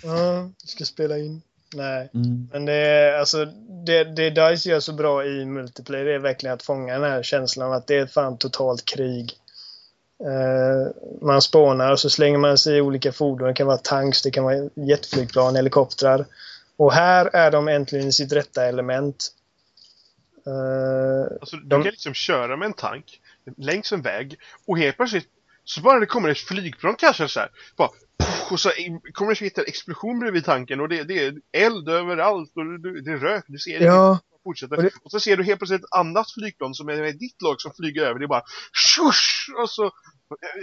Ja, vi ska spela in. Nej. Mm. Men det är alltså det, det DICE gör så bra i multiplayer det är verkligen att fånga den här känslan av att det är fan totalt krig. Eh, man spånar och så slänger man sig i olika fordon. Det kan vara tanks, det kan vara jetflygplan, helikoptrar. Och här är de äntligen i sitt rätta element. Eh, Alltså, du De- kan liksom köra med en tank längs en väg och helt plötsligt så bara det kommer ett flygplan kanske så här, bara, puff, och så kommer det en explosion bredvid tanken och det, det är eld överallt och det, det är rök, du ser det ja, fortsätter. och det- Och så ser du helt plötsligt ett annat flygplan som är ditt lag som flyger över, det är bara tjush! Och så,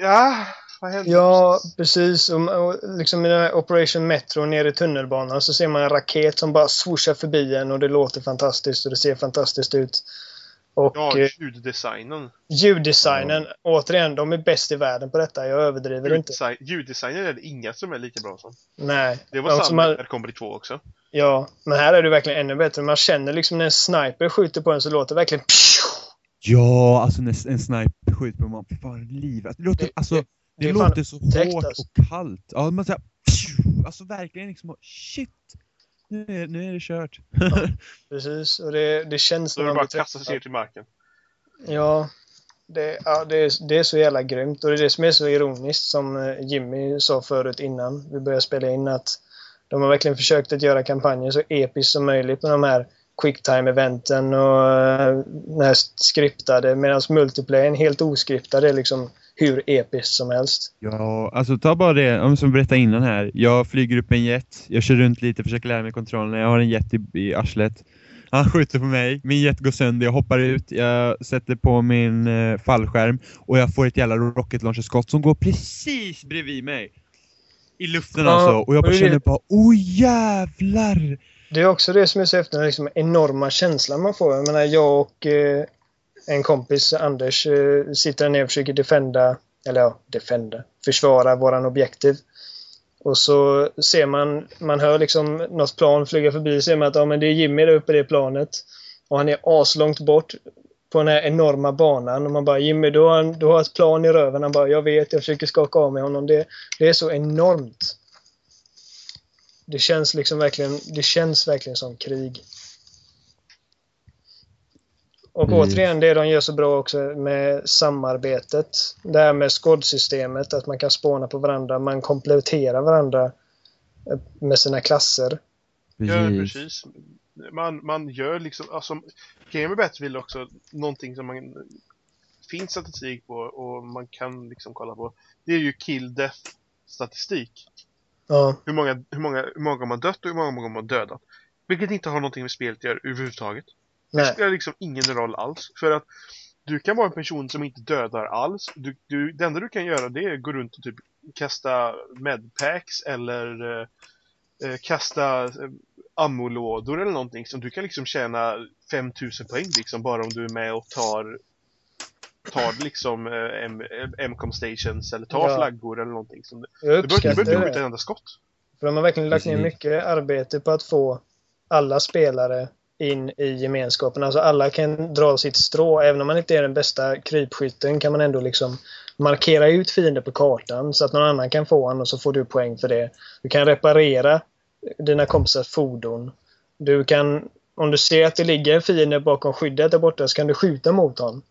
ja, vad händer? ja, precis. Och, och liksom i den här Operation Metro nere i tunnelbanan så ser man en raket som bara swooshar förbi en och det låter fantastiskt och det ser fantastiskt ut. Och Ja, eh, ljuddesignen. Ljuddesignen, återigen, de är bäst i världen på detta. Jag överdriver inte. Ljuddesign, ljuddesignen är det inga som är lika bra som. Nej. Det var De samma med har- Comedy 2 också. Ja, men här är det verkligen ännu bättre. Man känner liksom när en sniper skjuter på en så låter det verkligen Ja, alltså när en sniper skjuter på mig, fan livet. Det låter, Det- alltså, det- det, det låter så otäckt, hårt alltså. och kallt. Ja, man säger, alltså verkligen liksom, shit, nu är, nu är det kört. (laughs) Precis, och det, det känns Så när det bara blir kastar sig ner till marken. Ja, det, ja det, är, det är så jävla grymt. Och det är det som är så ironiskt som eh, Jimmy sa förut innan vi började spela in att de har verkligen försökt att göra kampanjen så episk som möjligt med de här quicktime-eventen och eh, den här skriptade medan multiplayern helt oskriptad är liksom hur episkt som helst. Ja, alltså ta bara det, om som berättade innan här. Jag flyger upp en jet, jag kör runt lite, försöker lära mig kontrollerna. Jag har en jet i, i arslet. Han skjuter på mig, min jet går sönder, jag hoppar ut, jag sätter på min eh, fallskärm och jag får ett jävla rocket launcher skott som går precis bredvid mig. I luften Ja, alltså. Och jag bara och känner bara, oh jävlar! Det är också det som är så häftigt, den liksom enorma känslan man får. Jag menar, jag och eh, en kompis, Anders, eh, sitter ner och försöker defenda, eller ja, defenda, försvara våran objektiv. Och så ser man, man hör liksom något plan flyga förbi, ser man att ja, men det är Jimmy där uppe i det planet. och han är aslångt bort på den här enorma banan och man bara Jimmy, du har, du har ett plan i röven. Han bara, jag vet, jag försöker skaka av mig honom. Det, det är så enormt. Det känns liksom verkligen, det känns verkligen som krig. Och Mm. återigen, det de gör så bra också med samarbetet. Det här med skådsystemet, att man kan spåna på varandra, man kompletterar varandra eh, med sina klasser. Ja, Precis. Man, man gör liksom, alltså, med Battlefield är också någonting som man finns statistik på och man kan liksom kolla på. Det är ju kill death statistik. Ja, Hur många, hur många, hur många man dött och hur många man dödat. Vilket inte har någonting med spelet att göra överhuvudtaget. Det nej. spelar liksom ingen roll alls. För att du kan vara en person som inte dödar alls. Du, du, det enda du kan göra det är att gå runt och typ kasta medpacks eller eh, eh, kasta eh, ammolådor eller någonting. Så du kan liksom tjäna 5000 poäng liksom bara om du är med och tar tar liksom eh, M- M-com stations eller tar Ja. flaggor eller någonting. Som, Jag du behöver inte skjuta det. ett enda skott. För de har verkligen lagt ner Precis. mycket arbete på att få alla spelare in i gemenskapen. Alltså alla kan dra sitt strå. Även om man inte är den bästa krypskytten kan man ändå liksom markera ut fiender på kartan så att någon annan kan få honom och så får du poäng för det. Du kan reparera dina kompisars fordon. Du kan, om du ser att det ligger en fiende bakom skyddet där borta så kan du skjuta mot honom.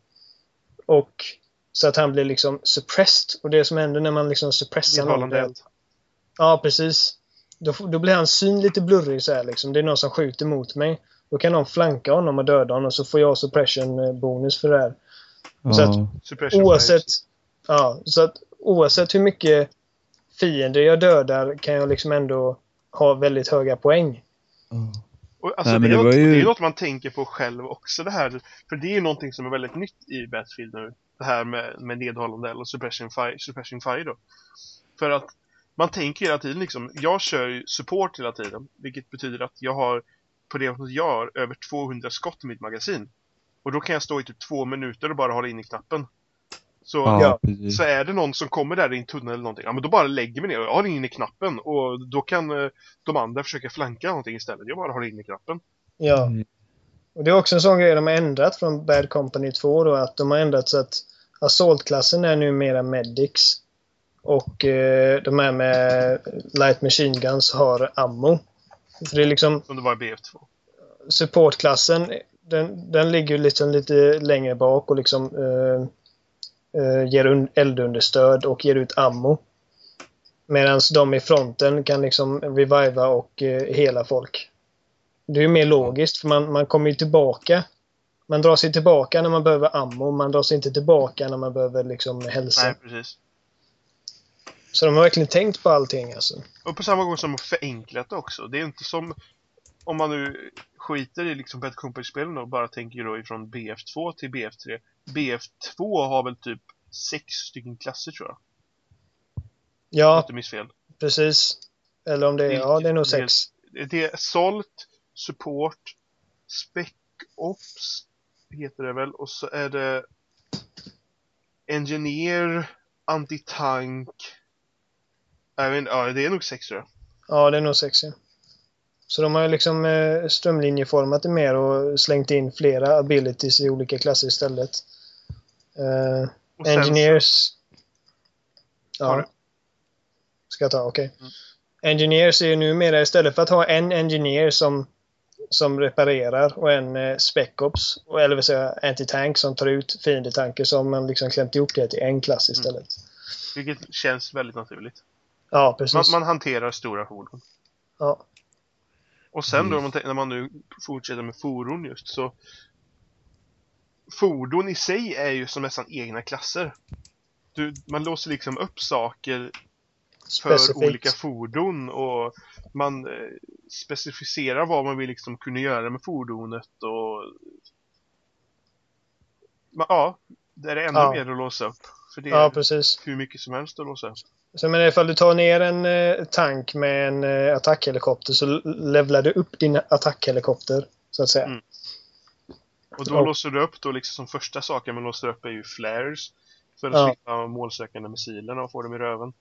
Och så att han blir liksom suppressed. Och det som händer när man liksom suppressar någon. Ja, precis. Då, då blir hans syn lite blurrig så här liksom. Det är någon som skjuter mot mig. Då kan någon flanka honom och döda honom så får jag suppression eh, bonus för det här. Så att- Ja. Suppression Oavsett, ja, så att oavsett hur mycket fiender jag dödar kan jag liksom ändå ha väldigt höga poäng. Och, alltså, Nej, det, men är det något, ju- det är något man tänker på själv också det här. För det är ju någonting som är väldigt nytt i Battlefield nu. Det här med, med nedhållande och suppression fire, suppression fire då. För att man tänker hela tiden liksom, jag kör ju support hela tiden. Vilket betyder att jag har, på det jag har, över 200 skott i mitt magasin. Och då kan jag stå i typ två minuter och bara hålla in i knappen. Så, Ja, så är det någon som kommer där i en tunnel eller någonting, ja men då bara lägger mig ner och jag håller in i knappen. Och då kan eh, de andra försöka flanka någonting istället. Jag bara håller in i knappen. Ja. Mm. Och det är också en sån grej de har ändrat från Bad Company 2 då, att de har ändrat så att Assault-klassen är numera Medics. Och eh, de här med Light Machine Guns har ammo. För det är liksom Som det var i BF2. supportklassen, den, den ligger ju liksom lite längre bak och liksom eh, eh, ger un- eldunderstöd och ger ut ammo. Medan de i fronten kan liksom reviva och eh, hela folk. Det är ju mer logiskt för man, man kommer ju tillbaka. Man drar sig tillbaka när man behöver ammo, man drar sig inte tillbaka när man behöver liksom hälsa. Nej, precis. Så de har verkligen tänkt på allting alltså. Och på samma gång som förenklat det också. Det är inte som om man nu skiter i liksom Bad Company-spelen och bara tänker då ifrån BF2 till BF3. BF2 har väl typ sex stycken klasser tror jag. Om jag Ja, inte minns fel. precis. Eller om det är, ja det är nog sex. Det är Salt, Support, Spec Ops heter det väl. Och så är det Engineer, Antitank. Jag vet ja det är nog sex tror jag. Ja, det är nog sex ja. Så de har ju liksom eh, strömlinjeformat det mer och slängt in flera abilities i olika klasser istället. Eh, så- engineers... Har Ja. Ska jag ta? Okej. Mm. Engineers är ju numera istället för att ha en engineer som, som reparerar och en eh, spec ops, och- eller vill säga anti-tank som tar ut fiendetanker så har man liksom klämt ihop det till en klass istället. Vilket känns väldigt naturligt. Ja, precis. Man, man hanterar stora fordon. Ja. Och sen då Mm. när man nu fortsätter med fordon just så Fordon i sig är ju som nästan egna klasser. Du, man låser liksom upp saker för Specifikt. olika fordon och man eh, specificerar vad man vill liksom kunna göra med fordonet och Ja, det är ännu Ja. mer att låsa upp. För det är Ja, precis. hur mycket som helst låsa upp. Så men ifall du tar ner en eh, tank med en eh, attackhelikopter så levlar du upp din attackhelikopter, så att säga. Mm. Och då Ja. låser du upp då liksom som första saken man låser upp är ju flares. För att Ja. slippa målsökande missilerna och få dem i röven.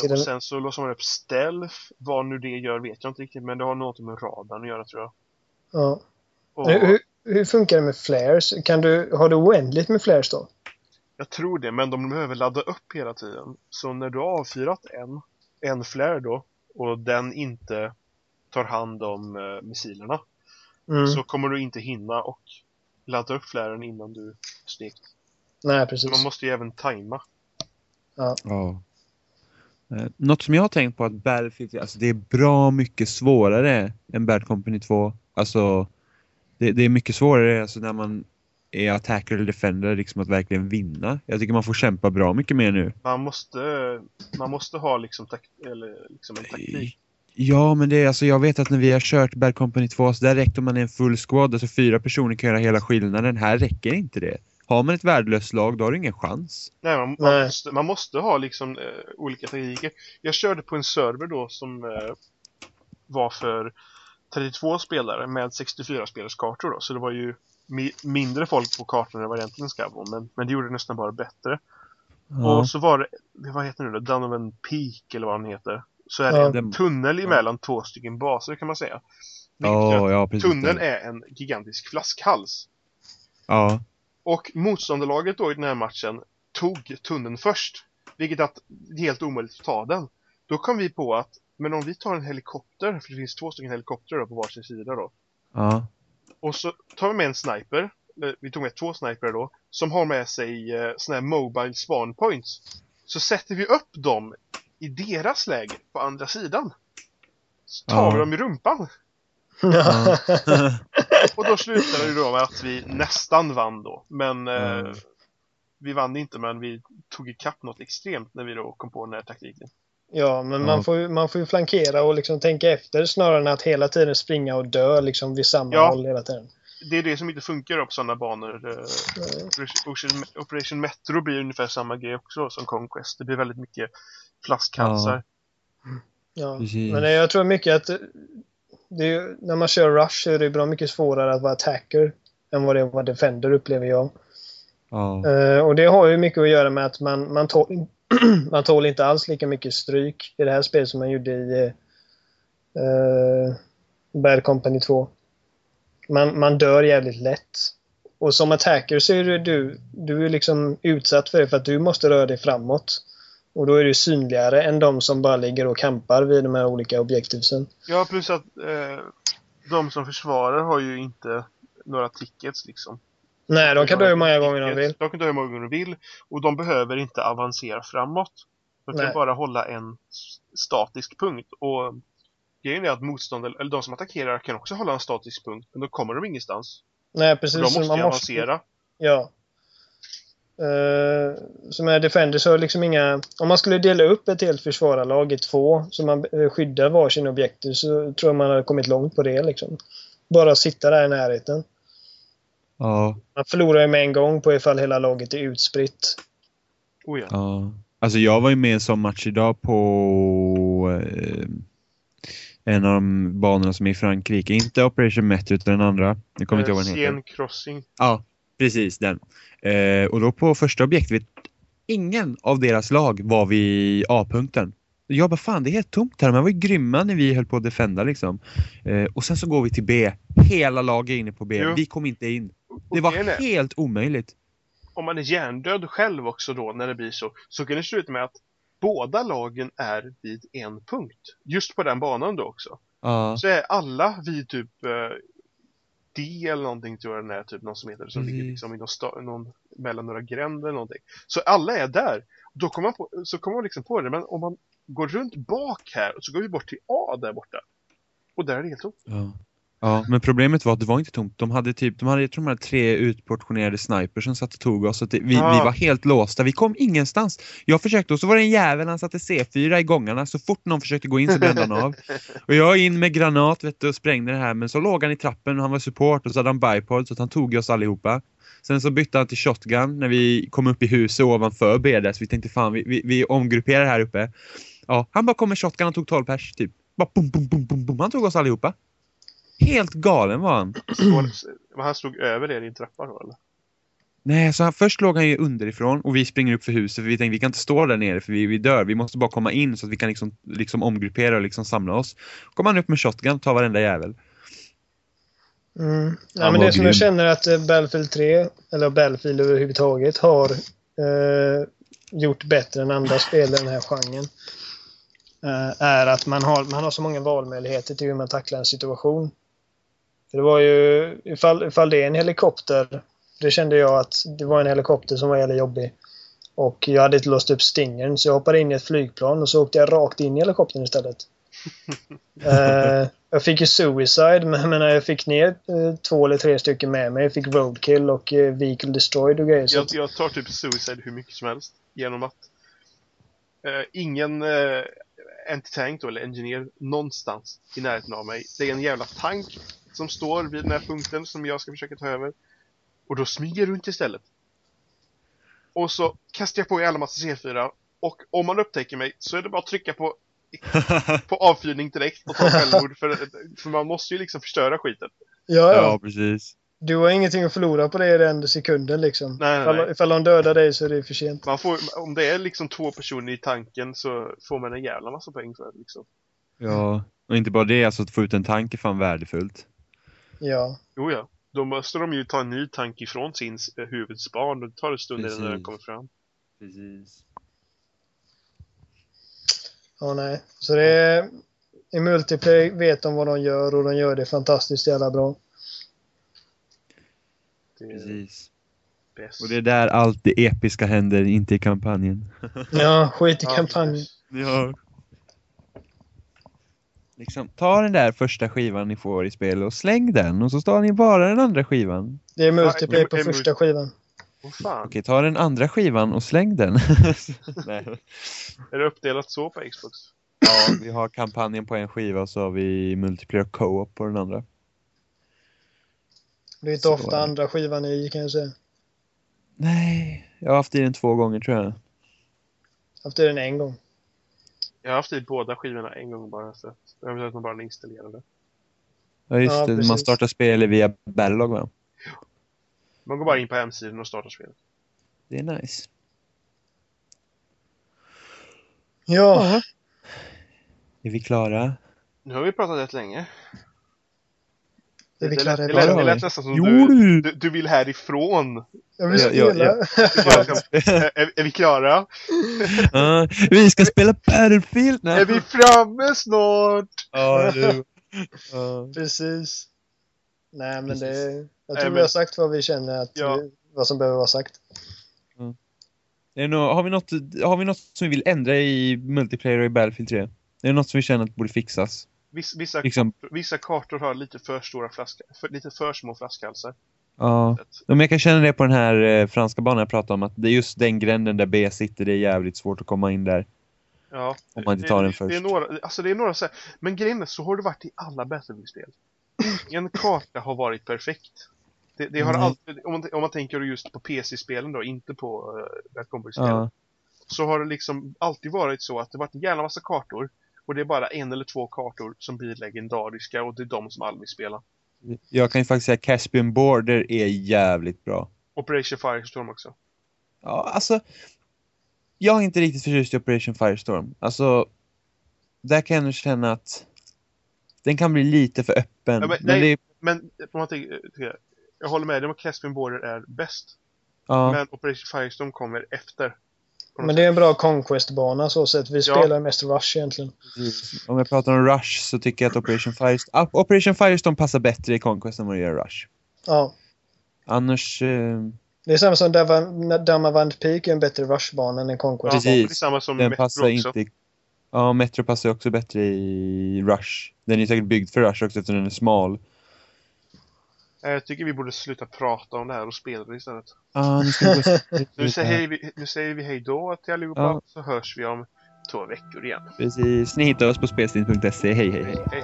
Till och sen så låser man upp stealth. Vad nu det gör vet jag inte riktigt men det har något med radarn att göra tror jag. Ja. Och Hur, hur funkar det med flares? Kan du, har du oändligt med flares då? Jag tror det, men de behöver ladda upp hela tiden. Så när du har avfyrat en, en flare då, och den inte tar hand om eh, missilerna, Mm. så kommer du inte hinna och ladda upp flaren innan du stekt. Nej, precis. Man måste ju även tajma. Ja. Eh, Något som jag har tänkt på att Battlefield, alltså det är bra mycket svårare än Bad Company 2. Alltså, det, det är mycket svårare alltså när man är attacker eller defender, liksom att verkligen vinna. Jag tycker man får kämpa bra mycket mer nu. Man måste, man måste ha liksom, tak eller liksom en taktik. Ja, men det är alltså, jag vet att när vi har kört Bad Company 2, så där räckte man en full squad, alltså fyra personer kan göra hela skillnaden. Här räcker inte det. Har man ett värdelöst lag, då har du ingen chans. Nej, man, man, Nej. Måste, man måste ha liksom eh, olika taktiker. Jag körde på en server då som eh, var för 32 spelare med 64 spelares kartor då. Så det var ju mi mindre folk på kartorna än vad det egentligen ska vara. Men, men det gjorde det nästan bara bättre. Ja. Och så var det, vad heter det nu då? Donovan Peak eller vad den heter. Så är det Ja. en Den- tunnel ja. emellan två stycken baser kan man säga. Vilket gör Ja, ja, tunneln är en gigantisk flaskhals. Ja, Och motståndarlaget då i den här matchen tog tunneln först. Vilket att det är helt omöjligt att ta den. Då kom vi på att, men om vi tar en helikopter, för det finns två stycken helikoptrar på varsin sida då. ja, Och så tar vi med en sniper, eller vi tog med två snipers då, som har med sig eh, såna här mobile spawn points. Så sätter vi upp dem i deras läger på andra sidan. Så tar Ja. vi dem i rumpan. ja. (laughs) Och då slutade det då med att vi nästan vann då. Men eh, Ja. vi vann inte men vi tog ikapp något extremt när vi då kom på den här taktiken. Ja, men Ja. Man, får ju, man får ju flankera och liksom tänka efter snarare än att hela tiden springa och dö liksom vid samma Ja. håll hela tiden. Det är det som inte funkar på sådana banor. Eh, Operation, Operation Metro blir ungefär samma grej också som Conquest. Det blir väldigt mycket flaskhalsar. Ja. Precis. Men jag tror mycket att eh, det är, när man kör Rush så är det bra mycket svårare att vara attacker än vad det är att vara defender upplever jag. ja. Eh, och det har ju mycket att göra med att man, man, tål, (clears throat) man tål inte alls lika mycket stryk i det här spelet som man gjorde i uh, Bad Company 2. Man, man dör jävligt lätt. Och som attacker så är du, du, du är liksom utsatt för det för att du måste röra dig framåt. Och då är du synligare än de som bara ligger och kampar vid de här olika objektivsen. Ja, plus att eh, de som försvarar har ju inte några tickets liksom. Nej, de kan dö hur många gånger de vill. De kan dö hur många gånger de vill. Och de behöver inte avancera framåt. De kan Nej. bara hålla en statisk punkt. Och grejen är att motståndare, eller de som attackerar kan också hålla en statisk punkt. Men då kommer de ingenstans. Nej, precis. de måste man avancera. Ja. Uh, som är Defender så har liksom inga... Om man skulle dela upp ett helt försvararlag i två så man eh, skyddar varsin objektiv så tror jag man hade kommit långt på det liksom. Bara sitta där i närheten. Ja. Man förlorar ju med en gång på ifall hela laget är utspritt. Oh ja. Ja. Alltså jag var ju med i en sån match idag på eh, en av de banorna som är i Frankrike. Inte Operation Metro utan den andra. Jag kommer inte ihåg vad den heter. Sien Crossing. Ja, precis den. Eh, och då på första objektet, ingen av deras lag var vid A-punkten. Jag bara fan det är helt tomt här, man var ju grymma när vi höll på att defenda liksom. Eh, och sen så går vi till B, hela laget är inne på B, Jo. vi kom inte in. Det var är, helt omöjligt. om man är hjärndöd själv också då när det blir så, så kan det sluta med att båda lagen är vid en punkt. Just på den banan då också. Ja, Så är alla vid typ eh, D eller någonting tror jag den är, typ någon som heter, som Precis. ligger liksom i någon, någon mellan några gränder eller någonting. Så alla är där. Då kommer man på, så kommer man liksom på det, men om man går runt bak här och så går vi bort till A där borta. Och där är det helt tomt. ja. Ja, men problemet var att det var inte tomt. De hade typ, de hade, jag tror de hade tre utportionerade snipers som satt och tog oss. Så att det, vi, Ah. vi var helt låsta. Vi kom ingenstans. Jag försökte och så var det en jävel, han satte C4 i gångarna. Så fort någon försökte gå in så brände han av. (laughs) Och jag in med granat vet du, och sprängde det här. Men så låg han i trappen och han var support och så hade han bipod så att han tog oss allihopa. Sen så bytte han till shotgun när vi kom upp i huset ovanför BDS. Vi tänkte fan, vi, vi, vi omgrupperar här uppe. Ja, han bara kom med shotgun och tog 12 pers typ. Bara bum, bum, bum, bum, bum. Han tog oss allihopa. Helt galen var han. (clears throat) Så, men han stod över er i en trappa då eller? Nej, så han, först låg han ju underifrån och vi springer upp för huset för vi tänkte vi kan inte stå där nere för vi, vi dör. Vi måste bara komma in så att vi kan liksom, liksom omgruppera och liksom samla oss. Kommer han upp med shotgun och tar varenda jävel. Mm. Ja, Han men det som grym. jag känner att eh, Battlefield 3, eller Battlefield överhuvudtaget, har eh, gjort bättre än andra spel i den här genren. Eh, är att man har, man har så många valmöjligheter till hur man tacklar en situation. För det var ju, ifall, ifall det är en helikopter, det kände jag att det var en helikopter som var jävligt jobbig. Och jag hade inte låst upp stingern så jag hoppade in i ett flygplan och så åkte jag rakt in i helikoptern istället. (laughs) Eh, jag fick ju Suicide, men jag, menar, jag fick ner eh, två eller tre stycken med mig. Jag fick Roadkill och uh, Vehicle Destroyed och grejer. Jag, jag tar typ Suicide hur mycket som helst genom att ingen anti-tank då, eller engineer någonstans i närheten av mig. Det är en jävla tank som står vid den här punkten som jag ska försöka ta över. Och då smyger jag runt istället. Och så kastar jag på i alla massa C4 och om man upptäcker mig så är det bara att trycka på, (laughs) på avfyrning direkt och ta självmord för, för man måste ju liksom förstöra skiten. ja, Ja, ja. precis. Du har ingenting att förlora på det i den sekunden liksom. Nej, nej, ifall, nej. ifall de dödar dig så är det för sent. Man får, om det är liksom två personer i tanken så får man en jävla massa poäng för det liksom. Ja, och inte bara det, alltså att få ut en tank är fan värdefullt. Ja. Jo ja. Då måste de ju ta en ny tank ifrån sin eh, huvudspan och det tar en stund innan den Precis. kommer fram. Precis. Ja, nej. Så det är... I multiplayer vet de vad de gör och de gör det fantastiskt jävla bra. Det är Precis. bäst. Och det är där allt det episka händer, inte i kampanjen. (laughs) Ja, skit i kampanjen. Ja. Liksom, ta den där första skivan ni får i spel och släng den och så tar ni bara den andra skivan. Det är multiplayer Ja, på första skivan. Fan. Okej, ta den andra skivan och släng den. (laughs) Nej. Är det uppdelat så på Xbox? Ja, vi har kampanjen på en skiva och så har vi multiplayer co-op på den andra. Det är inte Så ofta är andra skivan i kan jag säga. Nej, jag har haft i den två gånger tror jag. Haft den en gång. Jag har haft i båda skivorna en gång bara så att jag vet att man bara installerade. Ja, just Ja, det. Man precis. startar spelet via Battlelog va? Man går bara in på hemsidan och startar spelet. Det är nice. Ja, Är vi klara? Nu har vi pratat rätt länge. Är vi det, klara det, lät, det lät nästan som Jo, du, du! du, vill härifrån. Jag vill Ja, ja, spela. (laughs) ja. är, är vi klara? Ja, vi ska spela Battlefield! Nej. Är vi framme snart? Ja, du. Ja. Precis. Nej, men Precis. det... Jag Nej, tror vi men- har sagt vad vi känner att... Ja. vi- Vad som behöver vara sagt. Är det nå- har, vi något, har vi något som vi vill ändra i multiplayer och i Battlefield 3? Är det något som vi känner att borde fixas? Viss, vissa, Liksom, vissa kartor har lite för stora flaska, för, lite för små flaskhalsar. ja. Men jag kan känna det på den här eh, franska banan jag pratade om, att det är just den gränden där B sitter, det är jävligt svårt att komma in där. Ja, Om man inte tar den det, det är först. några, alltså det är några så här, men grejen är, så har det varit i alla Battlefield-spel. En karta har varit perfekt. Det, det har Nej. alltid, om man, om man tänker just på PC-spelen då, inte på uh, Bad Company-spelen. Ja. Så har det liksom alltid varit så att det varit en jävla massa kartor. Och det är bara en eller två kartor som blir legendariska och det är de som alla vill spela. Jag kan ju faktiskt säga Caspian Border är jävligt bra. Operation Firestorm också. Ja, alltså. Jag är inte riktigt förtjust i Operation Firestorm. Alltså, där kan jag nog känna att den kan bli lite för öppen. Ja, men men nej. är, Men om man tänker- jag håller med dig om att Caspian Border är bäst. ja, Men Operation Firestorm kommer efter. Men det är en bra Conquest-bana så sett. Vi spelar mest Rush egentligen. precis. om jag pratar om Rush så tycker jag att Operation Firestorm, Operation Firestorm passar bättre i Conquest än vad det gör i Rush. Ja. Annars, eh, Det är samma som Dama- Damavand Peak är en bättre Rush-bana än en Conquest. Ja, Precis. det är samma som den Metro passar också. inte Ja, Metro passar också bättre i Rush. Den är säkert byggd för Rush också eftersom den är smal. Eh, Jag tycker vi borde sluta prata om det här och spela det istället. Ja, nu ska vi (laughs) Nu säger vi, nu säger vi hej då till allihopa, Ja. så hörs vi om två veckor igen. Precis, ni hittar oss på spelstin.se. Hej, hej, hej. Hej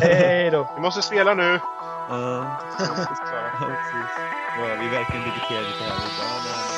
hej hej. Då! Vi måste spela nu! Ja, Klara. (laughs) precis. Ja, vi är verkligen dedikerade till det här.